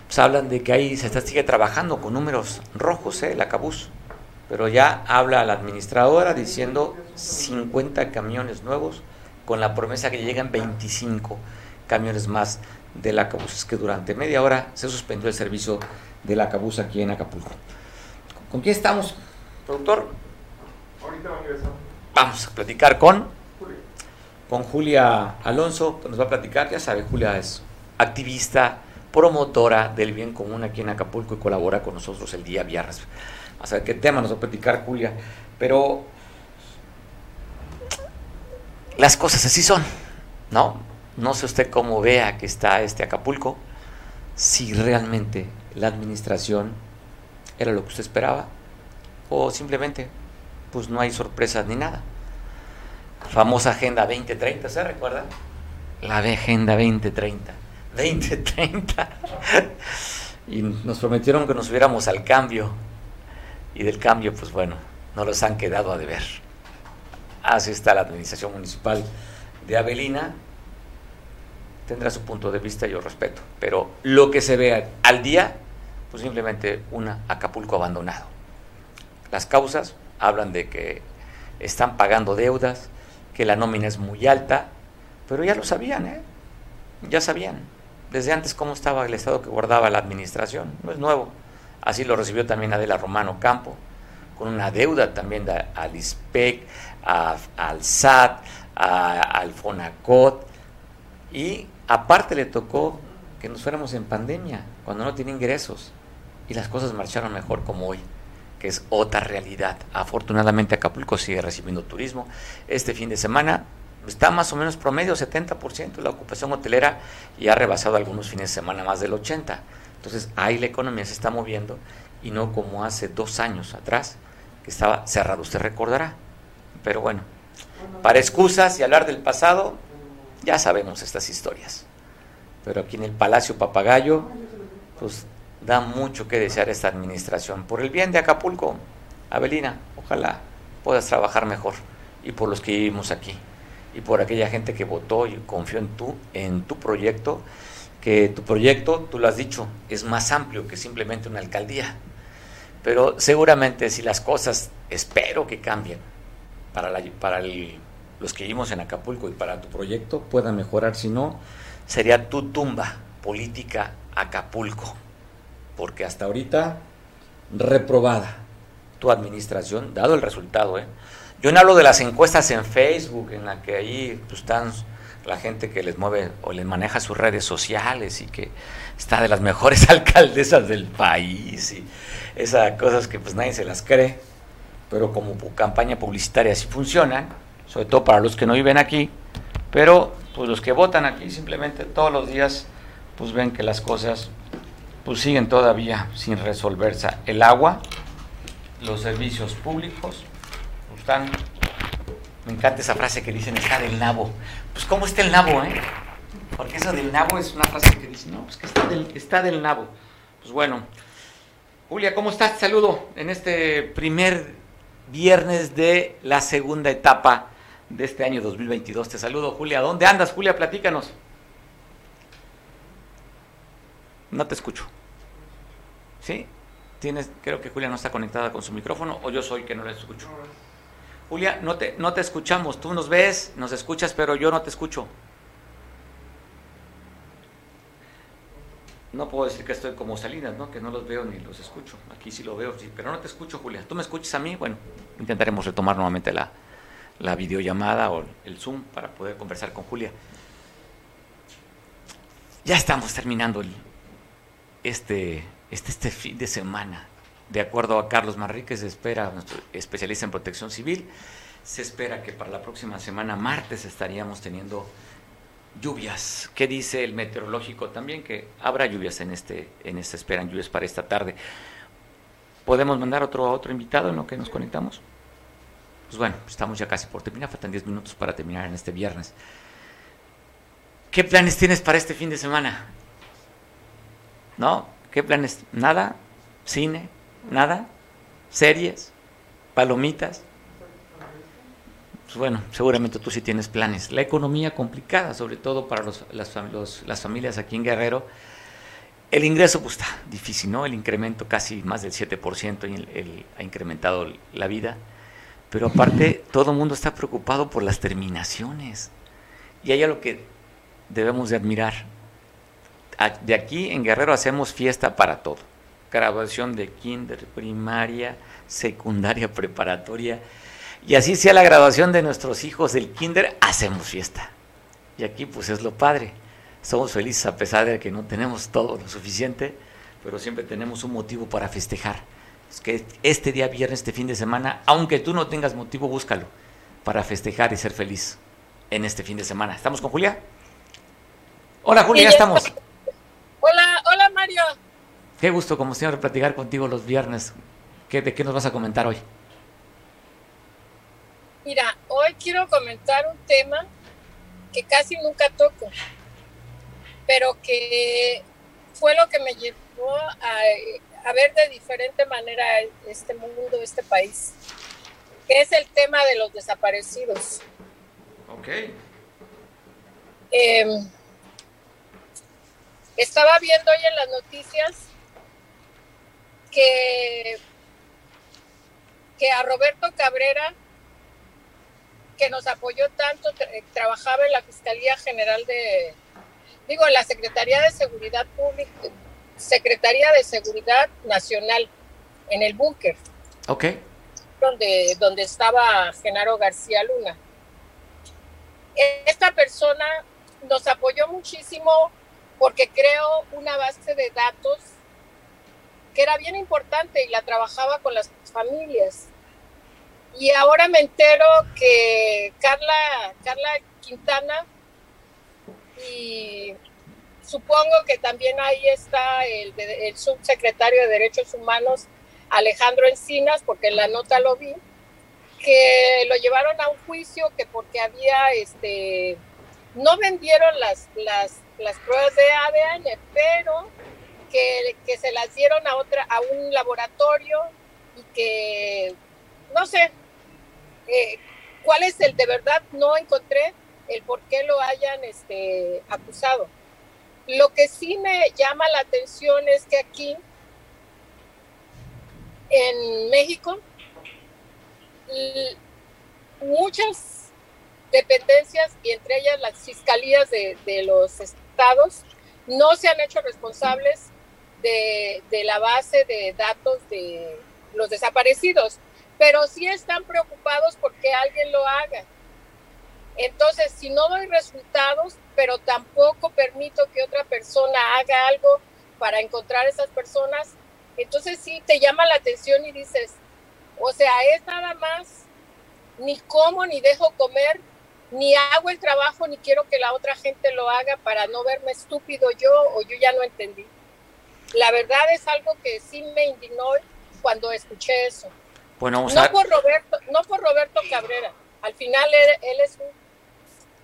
Pues hablan de que ahí se está, sigue trabajando con números rojos, ¿eh? el Acabús pero ya habla la administradora diciendo 50 camiones nuevos con la promesa que llegan 25 camiones más de la Cabuz. Es que durante media hora se suspendió el servicio de la Cabuz aquí en Acapulco. ¿Con quién estamos, productor? Ahorita Vamos a platicar con, con Julia Alonso, que nos va a platicar. Ya sabe, Julia es activista, promotora del bien común aquí en Acapulco y colabora con nosotros el día viernes a saber qué tema nos va a platicar Julia, pero las cosas así son, ¿no? No sé usted cómo vea que está este Acapulco, si realmente la administración era lo que usted esperaba, o simplemente, pues no hay sorpresas ni nada. Famosa Agenda 2030, ¿se recuerda? La Agenda 2030. 2030. y nos prometieron que nos hubiéramos al cambio y del cambio, pues bueno, no los han quedado a deber. Así está la administración municipal de Avelina. Tendrá su punto de vista, yo respeto. Pero lo que se ve al día, pues simplemente un Acapulco abandonado. Las causas hablan de que están pagando deudas, que la nómina es muy alta, pero ya lo sabían, ¿eh? Ya sabían. Desde antes cómo estaba el estado que guardaba la administración. No es nuevo. Así lo recibió también Adela Romano Campo, con una deuda también al ISPEC, al SAT, al FONACOT. Y aparte le tocó que nos fuéramos en pandemia, cuando no tiene ingresos. Y las cosas marcharon mejor como hoy, que es otra realidad. Afortunadamente Acapulco sigue recibiendo turismo. Este fin de semana está más o menos promedio 70% la ocupación hotelera y ha rebasado algunos fines de semana más del 80%. Entonces ahí la economía se está moviendo y no como hace dos años atrás, que estaba cerrado, usted recordará. Pero bueno, para excusas y hablar del pasado, ya sabemos estas historias. Pero aquí en el Palacio Papagayo, pues da mucho que desear esta administración. Por el bien de Acapulco, Abelina, ojalá puedas trabajar mejor. Y por los que vivimos aquí. Y por aquella gente que votó y confió en, tú, en tu proyecto que tu proyecto, tú lo has dicho, es más amplio que simplemente una alcaldía. Pero seguramente si las cosas, espero que cambien para, la, para los que vivimos en Acapulco y para tu proyecto puedan mejorar, si no, sería tu tumba política Acapulco. Porque hasta ahorita, reprobada tu administración, dado el resultado. ¿eh? Yo no hablo de las encuestas en Facebook, en la que ahí pues, están la gente que les mueve o les maneja sus redes sociales y que está de las mejores alcaldesas del país y esas cosas que pues nadie se las cree, pero como campaña publicitaria sí funcionan, sobre todo para los que no viven aquí, pero pues los que votan aquí simplemente todos los días pues ven que las cosas pues siguen todavía sin resolverse. El agua, los servicios públicos, pues, están me encanta esa frase que dicen está del nabo. Pues cómo está el nabo, ¿eh? Porque eso del nabo es una frase que dice, no, pues que está del, está del nabo. Pues bueno. Julia, ¿cómo estás? saludo en este primer viernes de la segunda etapa de este año 2022. Te saludo, Julia. ¿Dónde andas, Julia? Platícanos. No te escucho. ¿Sí? Tienes, creo que Julia no está conectada con su micrófono o yo soy que no la escucho. Julia, no te, no te escuchamos. Tú nos ves, nos escuchas, pero yo no te escucho. No puedo decir que estoy como Salinas, ¿no? Que no los veo ni los escucho. Aquí sí lo veo, sí, pero no te escucho, Julia. ¿Tú me escuchas a mí? Bueno, intentaremos retomar nuevamente la, la videollamada o el Zoom para poder conversar con Julia. Ya estamos terminando el, este, este, este fin de semana. De acuerdo a Carlos Manrique, se espera, nuestro especialista en protección civil, se espera que para la próxima semana, martes, estaríamos teniendo lluvias. ¿Qué dice el meteorológico también? Que habrá lluvias en este, en esta esperan lluvias para esta tarde. ¿Podemos mandar otro otro invitado en lo que nos conectamos? Pues bueno, estamos ya casi por terminar, faltan 10 minutos para terminar en este viernes. ¿Qué planes tienes para este fin de semana? ¿No? ¿Qué planes? ¿Nada? ¿Cine? ¿Nada? ¿Series? ¿Palomitas? Pues bueno, seguramente tú sí tienes planes. La economía complicada, sobre todo para los, las, las familias aquí en Guerrero. El ingreso pues está difícil, ¿no? El incremento casi más del 7% y ha incrementado la vida. Pero aparte, todo el mundo está preocupado por las terminaciones. Y hay algo que debemos de admirar. De aquí en Guerrero hacemos fiesta para todo graduación de kinder, primaria, secundaria, preparatoria. Y así sea la graduación de nuestros hijos del kinder, hacemos fiesta. Y aquí pues es lo padre. Somos felices a pesar de que no tenemos todo lo suficiente, pero siempre tenemos un motivo para festejar. Es que este día viernes, este fin de semana, aunque tú no tengas motivo, búscalo para festejar y ser feliz en este fin de semana. ¿Estamos con Julia? Hola Julia, ya estamos. Hola, hola Mario. Qué gusto, como siempre, platicar contigo los viernes. ¿Qué, ¿De qué nos vas a comentar hoy? Mira, hoy quiero comentar un tema que casi nunca toco, pero que fue lo que me llevó a, a ver de diferente manera este mundo, este país, que es el tema de los desaparecidos. Ok. Em, estaba viendo hoy en las noticias que, que a Roberto Cabrera, que nos apoyó tanto, trabajaba en la Fiscalía General de, digo, en la Secretaría de Seguridad Pública, Secretaría de Seguridad Nacional, en el búnker. Ok. Donde, donde estaba Genaro García Luna. Esta persona nos apoyó muchísimo porque creó una base de datos que era bien importante y la trabajaba con las familias. Y ahora me entero que Carla, Carla Quintana y supongo que también ahí está el, subsecretario de Derechos Humanos, Alejandro Encinas, porque en la nota lo vi, que lo llevaron a un juicio que porque había, este, no vendieron las, las, las pruebas de ADN, pero que, se las dieron a otra, a un laboratorio y que no sé eh, cuál es el de verdad, no encontré el por qué lo hayan este, acusado. Lo que sí me llama la atención es que aquí en México muchas dependencias y entre ellas las fiscalías de, los estados no se han hecho responsables de, la base de datos de los desaparecidos, pero sí están preocupados porque alguien lo haga. Entonces, si no doy resultados, pero tampoco permito que otra persona haga algo para encontrar a esas personas, entonces sí te llama la atención y dices, o sea, es nada más, ni como, ni dejo comer, ni hago el trabajo, ni quiero que la otra gente lo haga para no verme estúpido yo o yo ya no entendí. La verdad es algo que sí me indignó cuando escuché eso. Bueno, no por Roberto, no por Roberto Cabrera. Al final él, es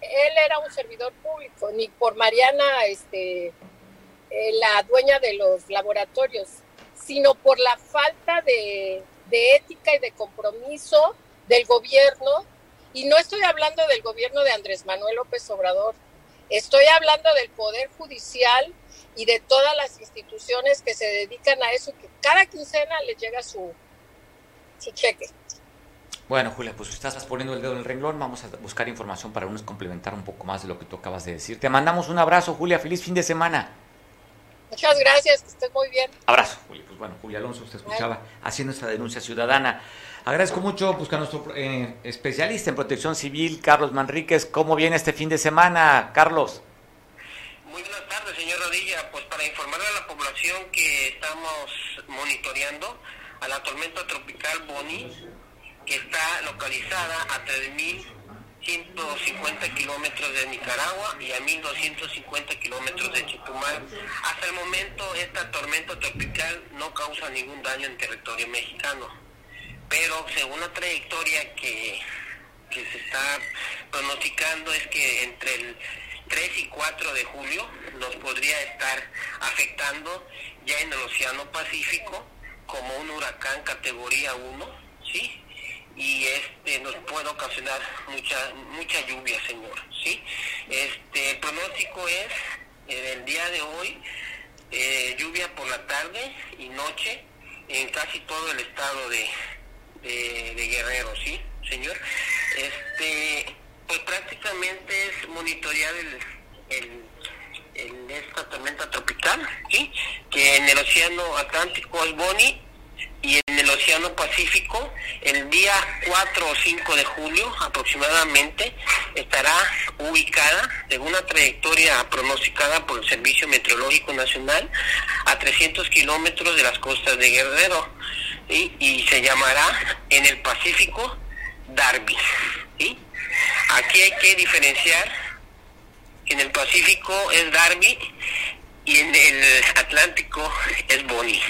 él era un servidor público, ni por Mariana, este, eh, la dueña de los laboratorios, sino por la falta de, de ética y de compromiso del gobierno. Y no estoy hablando del gobierno de Andrés Manuel López Obrador, estoy hablando del Poder Judicial y de todas las instituciones que se dedican a eso, que cada quincena les llega su, su cheque. Bueno, Julia, pues estás poniendo el dedo en el renglón. Vamos a buscar información para unos complementar un poco más de lo que tú acabas de decir. Te mandamos un abrazo, Julia. Feliz fin de semana. Muchas gracias, que estés muy bien. Abrazo, Julia. Pues bueno, Julia Alonso, usted escuchaba haciendo esta denuncia ciudadana. Agradezco mucho pues, a nuestro eh, especialista en protección civil, Carlos Manríquez. ¿Cómo viene este fin de semana, Carlos? Muy buenas tardes, señor Rodilla. Pues para informar a la población que estamos monitoreando a la tormenta tropical Boni, que está localizada a 3.150 kilómetros de Nicaragua y a 1.250 kilómetros de Chetumal. Hasta el momento esta tormenta tropical no causa ningún daño en territorio mexicano, pero según la trayectoria que, que se está pronosticando es que entre el 3 y 4 de julio nos podría estar afectando ya en el Océano Pacífico como un huracán categoría 1, ¿sí? Y este nos puede ocasionar mucha mucha lluvia, señor, ¿sí? Este, el pronóstico es eh, el día de hoy eh, lluvia por la tarde y noche en casi todo el estado de, de, Guerrero, ¿sí, señor? Este, pues prácticamente es monitorear el esta tormenta tropical, ¿sí? que en el Océano Atlántico es Boni y en el Océano Pacífico el día 4 o 5 de julio aproximadamente estará ubicada en una trayectoria pronosticada por el Servicio Meteorológico Nacional a 300 kilómetros de las costas de Guerrero y se llamará en el Pacífico Darby. ¿sí? Aquí hay que diferenciar en el Pacífico es Darby y en el Atlántico es Boni.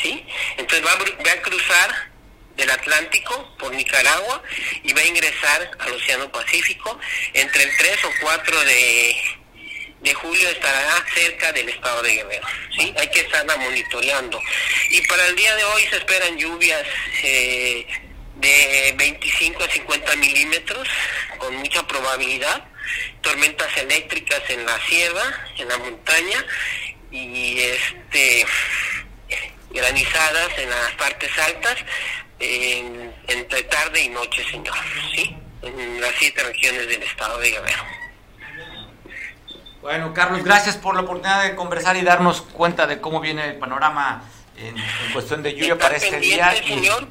¿sí? Entonces va a, cruzar del Atlántico por Nicaragua y va a ingresar al Océano Pacífico. Entre el 3 o 4 de, de julio estará cerca del estado de Guerrero. ¿sí? Hay que estarla monitoreando. Y para el día de hoy se esperan lluvias eh, de 25 a 50 milímetros con mucha probabilidad tormentas eléctricas en la sierra, en la montaña y este granizadas en las partes altas entre tarde y noche, señor, ¿sí? En las siete regiones del estado de Guerrero. Bueno, Carlos, gracias por la oportunidad de conversar y darnos cuenta de cómo viene el panorama en, cuestión de lluvia para este día. Señor,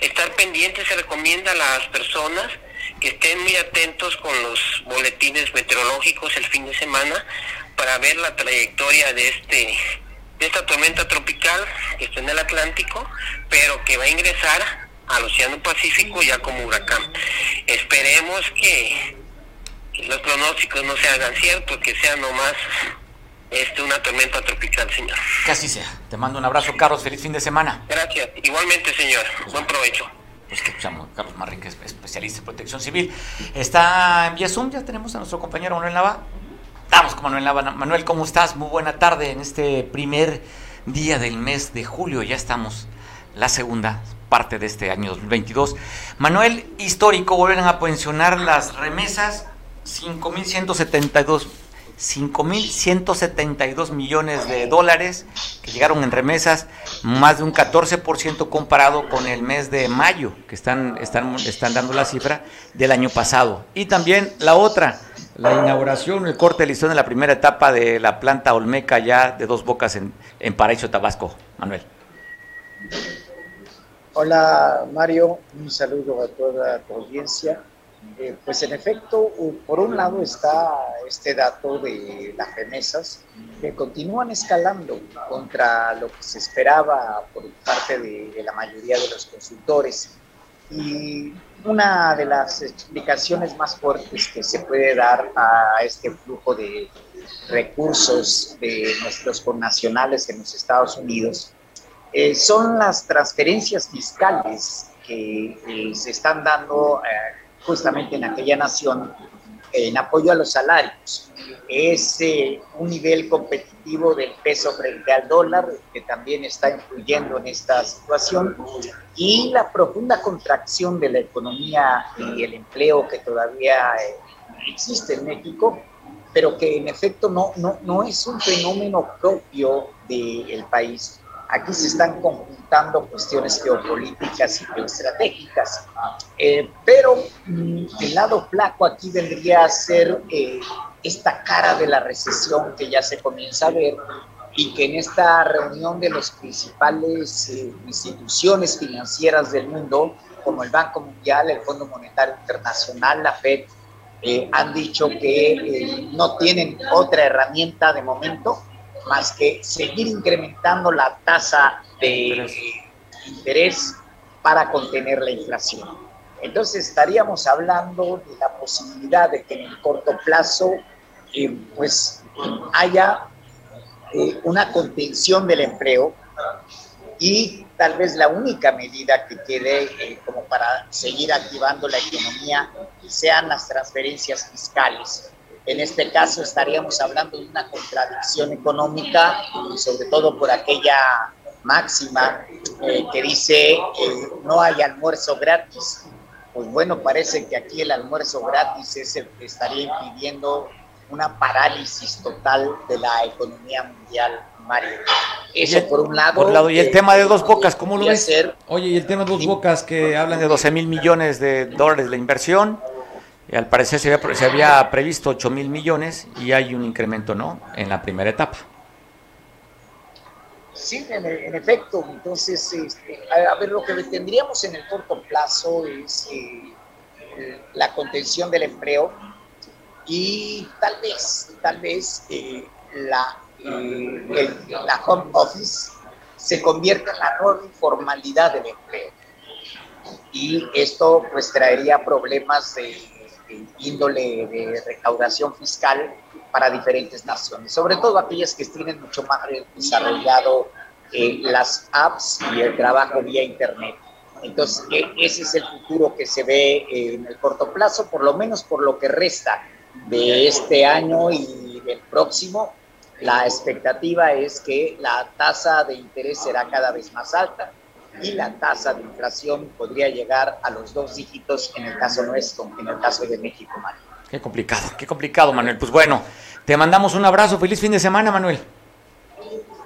estar pendiente se recomienda a las personas que estén muy atentos con los boletines meteorológicos el fin de semana para ver la trayectoria de este de esta tormenta tropical que está en el Atlántico, pero que va a ingresar al Océano Pacífico ya como huracán. Esperemos que, los pronósticos no se hagan ciertos, que sea nomás este, una tormenta tropical, señor. Que así sea. Te mando un abrazo, Carlos. Feliz fin de semana. Gracias. Igualmente, señor. Buen provecho pues que escuchamos Carlos Marrín, que es especialista en protección civil. Está en vía Zoom, ya tenemos a nuestro compañero Manuel Nava. Estamos con Manuel Nava. Manuel, ¿cómo estás? Muy buena tarde en este primer día del mes de julio. Ya estamos la segunda parte de este año 2022. Manuel, histórico, vuelven a pensionar las remesas 5.172 5.172 millones de dólares que llegaron en remesas, más de un 14% comparado con el mes de mayo, que están, están, están dando la cifra del año pasado. Y también la otra, la inauguración, el corte de listón de la primera etapa de la planta Olmeca ya de dos bocas en, en Paraíso, Tabasco. Manuel. Hola Mario, un saludo a toda tu audiencia. Eh, pues en efecto, por un lado está este dato de las remesas que continúan escalando contra lo que se esperaba por parte de, la mayoría de los consultores. Y una de las explicaciones más fuertes que se puede dar a este flujo de recursos de nuestros connacionales en los Estados Unidos eh, son las transferencias fiscales que eh, se están dando justamente en aquella nación en apoyo a los salarios. Es eh, un nivel competitivo del peso frente al dólar que también está influyendo en esta situación y la profunda contracción de la economía y el empleo que todavía eh, existe en México, pero que en efecto no, no, no es un fenómeno propio del país Aquí se están conjuntando cuestiones geopolíticas y geoestratégicas, eh, pero mm, el lado flaco aquí vendría a ser eh, esta cara de la recesión que ya se comienza a ver y que en esta reunión de las principales eh, instituciones financieras del mundo, como el Banco Mundial, el Fondo Monetario Internacional, la FED, han dicho que no tienen otra herramienta de momento más que seguir incrementando la tasa de interés para contener la inflación. Entonces estaríamos hablando de la posibilidad de que en el corto plazo eh, pues haya eh, una contención del empleo y tal vez la única medida que quede eh, como para seguir activando la economía sean las transferencias fiscales. En este caso estaríamos hablando de una contradicción económica, sobre todo por aquella máxima eh, que dice no hay almuerzo gratis. Pues bueno, parece que aquí el almuerzo gratis es el que estaría impidiendo una parálisis total de la economía mundial, Mario. Eso por un lado. Por lado y el eh, tema de dos bocas, ¿cómo lo ves? Oye, y el tema de dos bocas que hablan de 12 mil millones de dólares de la inversión al parecer se había, previsto 8 mil millones y hay un incremento, ¿no? En la primera etapa. Sí, en, efecto. Entonces, este, a, ver, lo que tendríamos en el corto plazo es eh, la contención del empleo y tal vez, tal vez eh, la, eh, la home office se convierta en la nueva informalidad del empleo. Y esto pues traería problemas de índole de recaudación fiscal para diferentes naciones, sobre todo aquellas que tienen mucho más desarrollado eh, las apps y el trabajo vía Internet. Entonces, e, ese es el futuro que se ve en el corto plazo, por lo menos por lo que resta de este año y del próximo. La expectativa es que la tasa de interés será cada vez más alta y la tasa de inflación podría llegar a los dos dígitos en el caso nuestro, en el caso de México, Manuel. Qué complicado, qué complicado, Manuel. Pues bueno, te mandamos un abrazo, feliz fin de semana, Manuel.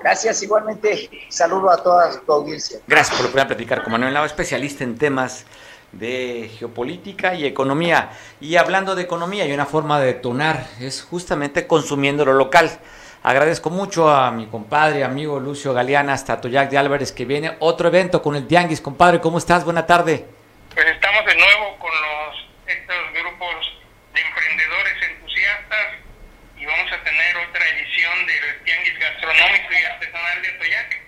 Gracias, igualmente saludo a toda tu audiencia. Gracias por poder platicar con Manuel Lava, especialista en temas de geopolítica y economía. Y hablando de economía, hay una forma de detonar, es justamente consumiendo lo local. Agradezco mucho a mi compadre, amigo Lucio Galeana, hasta Toyac de Álvarez, que viene otro evento con el Tianguis. Compadre, ¿cómo estás? Buena tarde. Pues estamos de nuevo con los, estos grupos de emprendedores entusiastas y vamos a tener otra edición del Tianguis Gastronómico y Artesanal de Toyac.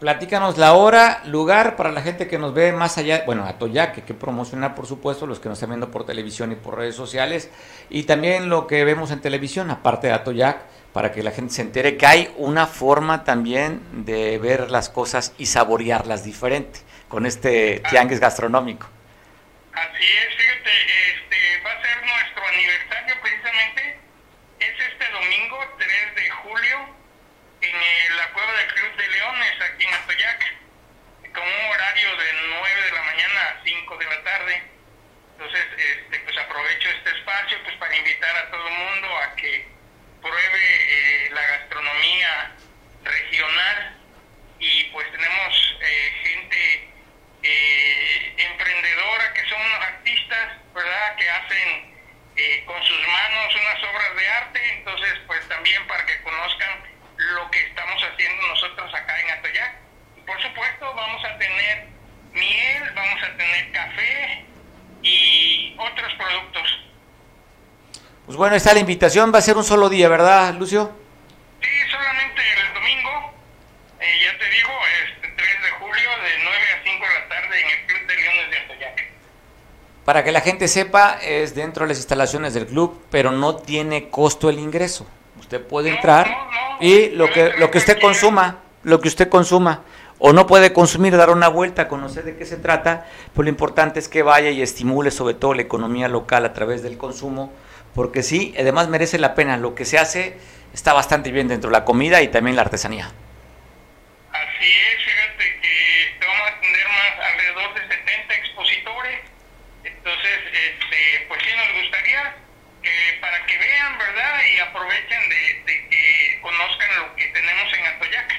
Platícanos la hora, lugar para la gente que nos ve más allá, bueno, a Toyac, que promocionar por supuesto, los que nos están viendo por televisión y por redes sociales, y también lo que vemos en televisión, aparte de Atoyac para que la gente se entere que hay una forma también de ver las cosas y saborearlas diferente con este tianguis gastronómico. Así es, fíjate, este, va a ser nuestro aniversario precisamente, es este domingo 3 de julio en la cueva del Club de Leones aquí en Atoyac, con un horario de 9 de la mañana a 5 de la tarde. Entonces, este, pues aprovecho este espacio pues para invitar a todo el mundo a que pruebe eh, la gastronomía regional y pues tenemos eh, gente eh, emprendedora que son unos artistas, ¿verdad? Que hacen eh, con sus manos unas obras de arte, entonces pues también para que conozcan lo que estamos haciendo nosotros acá en Atoyac. Por supuesto vamos a tener miel, vamos a tener café y otros productos bueno, está la invitación, va a ser un solo día, ¿verdad, Lucio? Sí, solamente el domingo, eh, ya te digo, este 3 de julio de 9 a 5 de la tarde en el Club de Leones de Atoyac. Para que la gente sepa, es dentro de las instalaciones del club, pero no tiene costo el ingreso. Usted puede No, entrar no, no, y lo que lo que usted consuma, lo que usted consuma o no puede consumir, dar una vuelta, conocer de qué se trata, pues lo importante es que vaya y estimule sobre todo la economía local a través del consumo, porque sí, además merece la pena, lo que se hace está bastante bien dentro de la comida y también la artesanía. Así es, fíjate que vamos a tener más alrededor de 70 expositores. Entonces, este, pues sí nos gustaría que para que vean, ¿verdad? Y aprovechen de, de que conozcan lo que tenemos en Atoyac.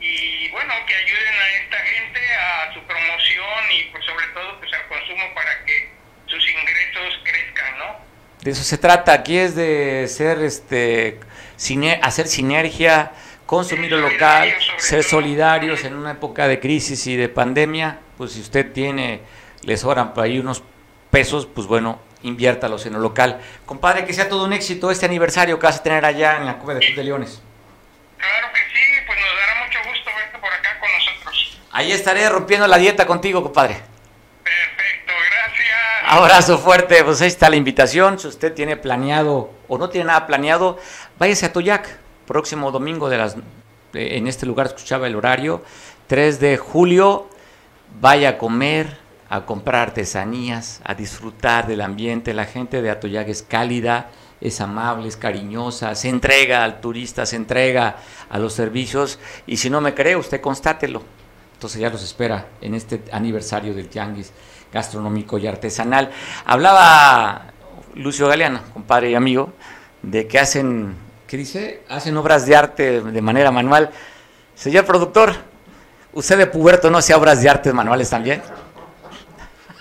Y bueno, que ayuden a esta gente a su promoción y pues sobre todo pues al consumo para que sus ingresos crezcan, ¿no? De eso se trata, aquí es de ser este hacer sinergia, consumir lo local, ser solidarios en una época de crisis y de pandemia, pues si usted tiene, le sobran por ahí unos pesos, pues bueno, inviértalos en lo local. Compadre, que sea todo un éxito este aniversario que vas a tener allá en la Cueva de Club de Leones. Claro que sí, pues nos dará mucho gusto verte por acá con nosotros. Ahí estaré rompiendo la dieta contigo, compadre. Abrazo fuerte, pues ahí está la invitación. Si usted tiene planeado o no tiene nada planeado, váyase a Toyac. Próximo domingo de las eh, en este lugar escuchaba el horario, 3 de julio, vaya a comer, a comprar artesanías, a disfrutar del ambiente. La gente de Atoyac es cálida, es amable, es cariñosa, se entrega al turista, se entrega a los servicios y si no me cree, usted constátelo. Entonces ya los espera en este aniversario del Tianguis gastronómico y artesanal. Hablaba Lucio Galeano, compadre y amigo, de que hacen, ¿qué dice? Hacen obras de arte de manera manual. Señor productor, ¿usted de puberto no hacía obras de arte manuales también?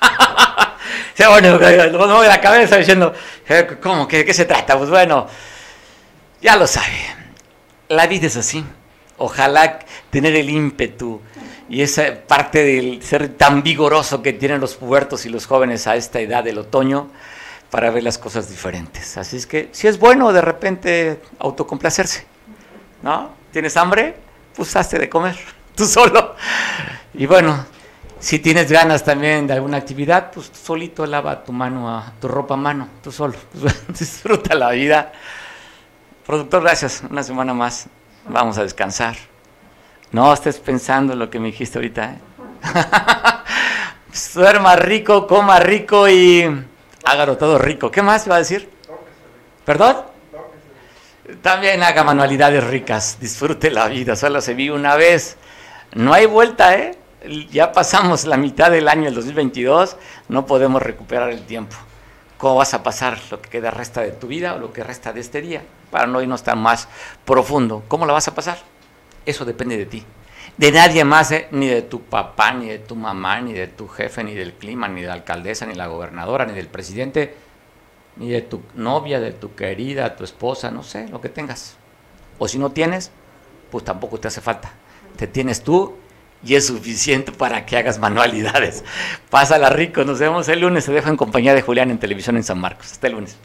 Sí, bueno, lo mueve la cabeza diciendo, eh, ¿cómo? ¿Qué, ¿Qué se trata? Pues bueno, ya lo sabe. La vida es así. Ojalá tener el ímpetu y esa parte del ser tan vigoroso que tienen los pubertos y los jóvenes a esta edad del otoño para ver las cosas diferentes. Así es que si es bueno de repente autocomplacerse, ¿no? ¿Tienes hambre? Pues de comer, tú solo. Y bueno, si tienes ganas también de alguna actividad, pues solito lava tu mano, tu ropa a mano, tú solo. Pues disfruta la vida. Productor, gracias. Una semana más. Vamos a descansar. No estés pensando en lo que me dijiste ahorita. ¿eh? Duerma rico, coma rico y hágalo todo rico. ¿Qué más iba a decir? ¿Perdón? También haga manualidades ricas. Disfrute la vida. Solo se vive una vez. No hay vuelta, ¿eh? Ya pasamos la mitad del año, el 2022. No podemos recuperar el tiempo. ¿Cómo vas a pasar lo que queda resta de tu vida o lo que resta de este día? Para no irnos tan más profundo. ¿Cómo la vas a pasar? Eso depende de ti. De nadie más, ¿eh? ni de tu papá, ni de tu mamá, ni de tu jefe, ni del clima, ni de la alcaldesa, ni de la gobernadora, ni del presidente, ni de tu novia, de tu querida, tu esposa, no sé, lo que tengas. O si no tienes, pues tampoco te hace falta. Te tienes tú y es suficiente para que hagas manualidades. Pásala rico, nos vemos el lunes. Se dejo en compañía de Julián en televisión en San Marcos. Hasta el lunes.